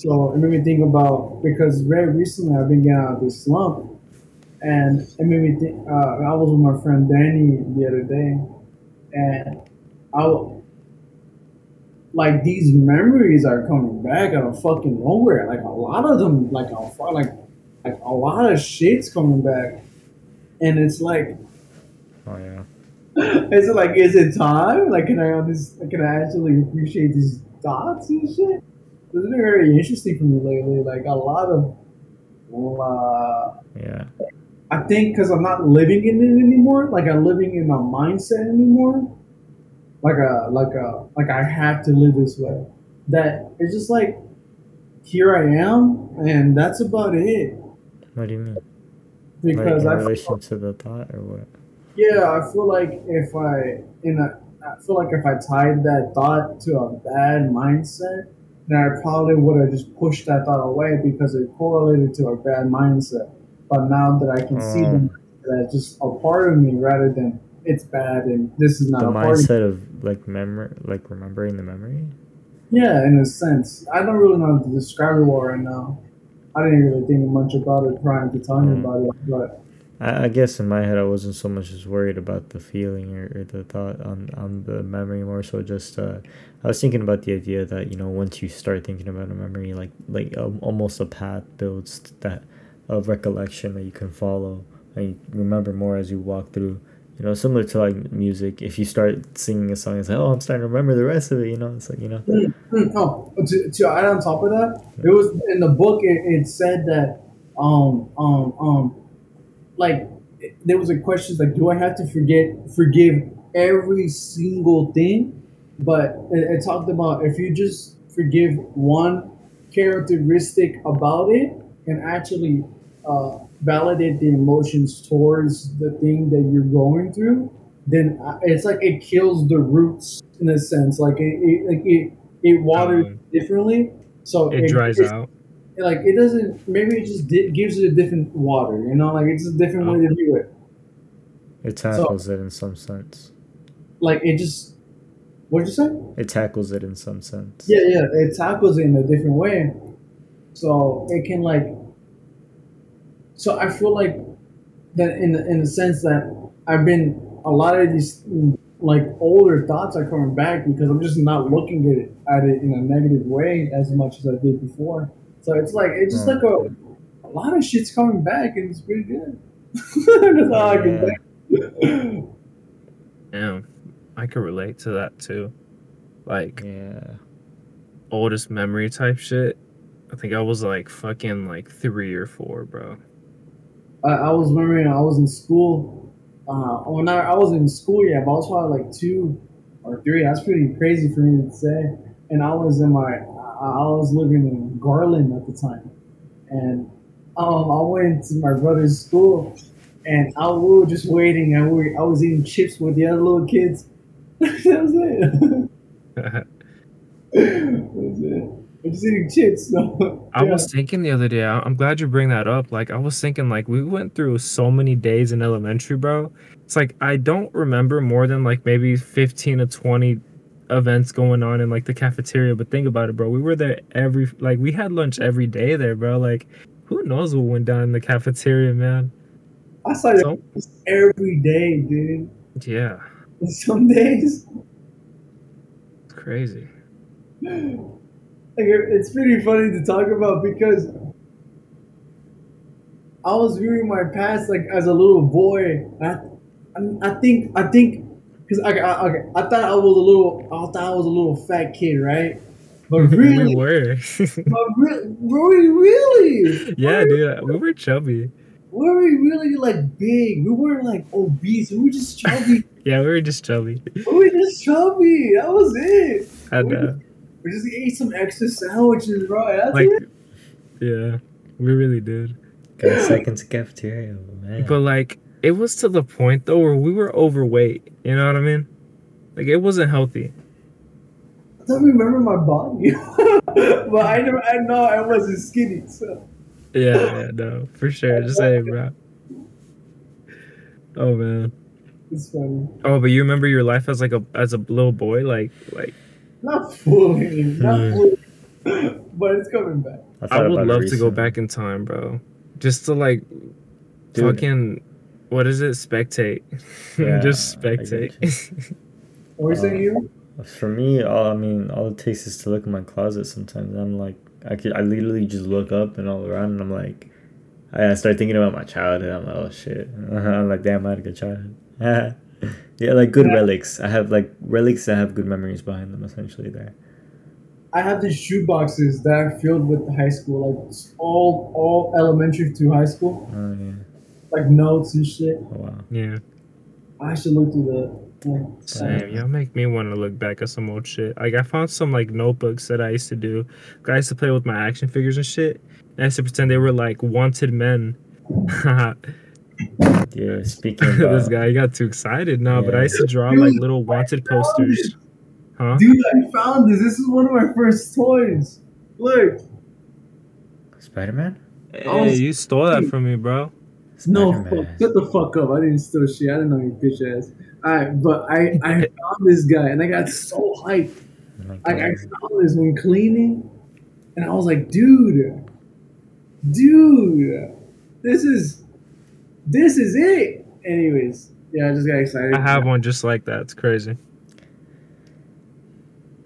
so it made me think about because very recently I've been getting out of this slump, and it made me think. Uh, I was with my friend Danny the other day, and I like these memories are coming back out of fucking nowhere. Like a lot of them, like a like like a lot of shit's coming back, and it's like
Oh yeah.
is it like is it time? Like can I on this can I actually appreciate these thoughts and shit? It's been very interesting for me lately. Like a lot of uh,
Yeah.
I think because I'm not living in it anymore. Like I'm living in my mindset anymore. Like a like a like I have to live this way. That it's just like here I am, and that's about it.
What do you mean?
Because
like in
I
relation to the thought, or what?
Yeah, I feel like if I in a, I feel like if I tied that thought to a bad mindset, then I probably would have just pushed that thought away because it correlated to a bad mindset. But now that I can see
Oh.
them as just a part of me rather than it's bad and this is not
The
a part of me.
mindset of like memory, like remembering the memory.
Yeah, in a sense. I don't really know how to describe it well right now. I didn't really think much about it prior to telling you
Mm.
about it, but
I, I guess in my head, I wasn't so much as worried about the feeling or, or the thought on, on the memory, more so just uh, I was thinking about the idea that you know once you start thinking about a memory, like like um, almost a path builds that of recollection that you can follow and you remember more as you walk through. You know, similar to like music. If you start singing a song, it's like, oh, I'm starting to remember the rest of it. You know, it's like you know,
Mm, Oh, to, to add on top of that, it was in the book. It, it said that um um um like there was a question like, do I have to forget forgive every single thing? But it, it talked about if you just forgive one characteristic about it and actually uh, validate the emotions towards the thing that you're going through, then uh, it's like it kills the roots in a sense. Like it, it like it it waters
Um,
differently, so
It dries
it's-
out.
Like it doesn't. Maybe it just di- gives it a different water. You know, like it's a different way to view it.
it tackles it in some sense.
Like it just. What did you say?
It tackles it in some sense.
Yeah, yeah. It tackles it in a different way, so it can like. So I feel like that in the, in the sense that I've been a lot of these like older thoughts are coming back because I'm just not looking at it at it in a negative way as much as I did before. So it's like it's just
Hmm.
like a, a lot of shit's coming back and it's pretty good. That's all I can say.
Damn. I could relate to that too. Like
Yeah.
oldest memory type shit. I think I was like fucking like three or four, bro.
I, I was remembering I was in school. Uh, well, not I was in school yet, but I was probably like two or three. That's pretty crazy for me to say. And I was in my, I I was living in Garland at the time, and um, I went to my brother's school, and I we were just waiting, and we I was eating chips with the other little kids. that was it. that was it. I'm just eating chips. So,
I was thinking the other day, I'm glad you bring that up. Like, I was thinking, like, we went through so many days in elementary, bro. It's like, I don't remember more than like maybe 15 to 20 events going on in like the cafeteria. But think about it, bro. We were there every, like, we had lunch every day there, bro. Like, who knows what went down in the cafeteria, man?
I saw it
So,
every day, dude.
yeah,
Some days.
it's crazy.
Like, it's pretty funny to talk about because I was viewing my past like as a little boy. I, I, I think I think because I, I, okay, I thought I was a little I thought I was a little fat kid, right? But really,
we
really,
were.
but re- were we really?
yeah,
were,
dude, we were chubby.
Were we really like big? We weren't like obese. We were just chubby.
Yeah, we were just chubby.
we were just chubby. That was it.
And, uh,
We just ate some extra sandwiches, bro. That's
like
it.
Yeah, we really did.
Got a second to cafeteria, man.
But like, it was to the point though where we were overweight. You know what I mean? Like, it wasn't healthy.
I don't remember my body, but I never. I know I wasn't skinny. So
Yeah, yeah, no, for sure. Just saying, bro. Oh man.
it's funny.
Oh, but you remember your life as like a as a little boy, like like
Not fully, not
Hmm.
fully, but it's coming back.
I
thought
would love to go back in time, bro. Just to like
Dude.
fucking what is it? Spectate.
Yeah,
Just spectate.
What were you saying, you?
Uh, for me, all I mean, all it takes is to look in my closet. Sometimes I'm like, I could, I literally just look up and all around, and I'm like, I I start thinking about my childhood. I'm like, oh shit. I'm like, damn, I had a good childhood. yeah, like good
Yeah.
relics. I have like relics that have good memories behind them. Essentially, there.
I have these shoe boxes that are filled with the high school, like all all elementary to high school,
Oh yeah.
Like notes and shit.
Oh, wow.
yeah.
I should look through the. Like,
Same. Y'all make me want to look back at some old shit. Like I found some like notebooks that I used to do. I used to play with my action figures and shit. And I used to pretend they were like wanted men.
Yeah. Speaking of
this guy he got too excited. No, but I used to draw like little wanted posters. Huh?
Dude, I found this. This is one of my first toys. Look.
Spider Man.
Hey, you stole that from me, bro.
No, fuck, shut the fuck up. I didn't steal shit. I didn't know you bitch ass. Alright, but I, I found this guy and I got so hyped. Oh like I found this when cleaning, and I was like, dude, dude, this is this is it. Anyways, yeah, I just got excited.
I have one just like that. It's crazy.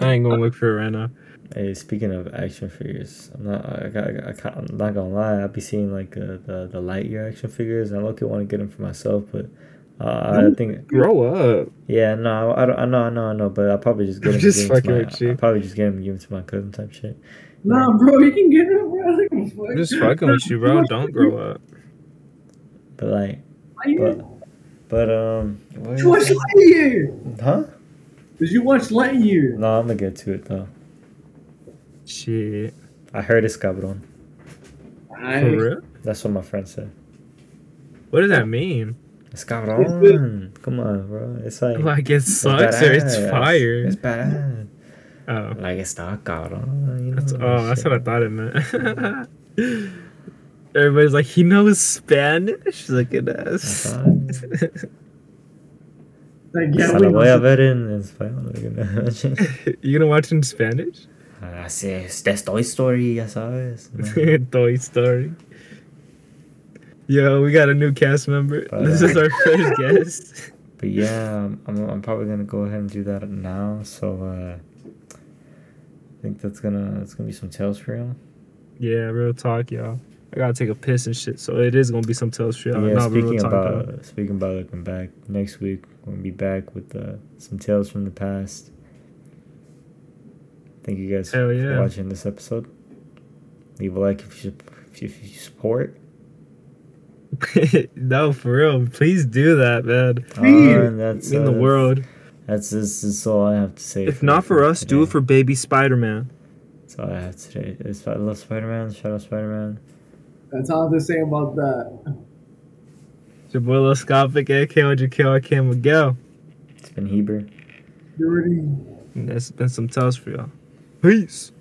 I ain't gonna look for it right now.
Hey, speaking of action figures, I'm not. I got. I, can't, I'm not gonna lie. I'll be seeing like uh, the the Lightyear action figures, and I look want to get them for myself, but uh, I think.
Grow up.
Yeah, no, I don't. I know, I know, I know, but I'll probably just get
I'm
them.
just
give 'em to
fucking
my,
with you.
I'll probably just get them give them to my cousin type shit.
Nah, bro, you can get it, bro. I don't give a fuck.
I'm just fucking with you, bro. Don't grow up.
But like, but, but um,
you watch
is-
Lightyear?
huh?
Did you watch Lightyear?
No, I'm gonna get to it though.
Shit.
I heard it's cabrón.
I,
For real?
That's what my friend said.
What does that mean?
It's cabrón. Come on, bro. It's like.
Like it
it's
sucks or it's fire?
It's bad.
Oh.
Like it's not cabrón. You know,
That's, oh, that's
shit.
what I thought it meant. Everybody's like, he knows Spanish. Look at us.
Ajá.
like, yeah,
Se la voy a ver en español. you know.
you gonna watch in Spanish?
Así es, de Toy Story, ya sabes. ¿no?
Toy Story. Yo, we got a new cast member.
But,
this
uh,
is our first guest.
But yeah, I'm, I'm, I'm probably gonna go ahead and do that now. So uh, I think that's gonna that's gonna be some tales for y'all.
Yeah, real talk, y'all. I gotta take a piss and shit, so it is gonna be some tales for y'all.
yeah,
Nah,
speaking
talk,
about speaking about looking back, next week we'll be back with uh, some tales from the past. Thank you guys
Hell
for
yeah.
watching this episode. Leave a like if you if you, if you support.
no, for real. Please do that, man.
Please.
Uh, that's
in
uh,
the
that's-
world.
That's this is all I have to say.
If not for us, do it for baby Spider Man.
That's all I have today. It's, I love Spider Man. Shout out Spider Man.
That's all I have to say about that.
It's your boy Lil Scopic, aka OJK, aka Miguel.
It's been Heber.
You already
And that's been some tales for y'all. Peace.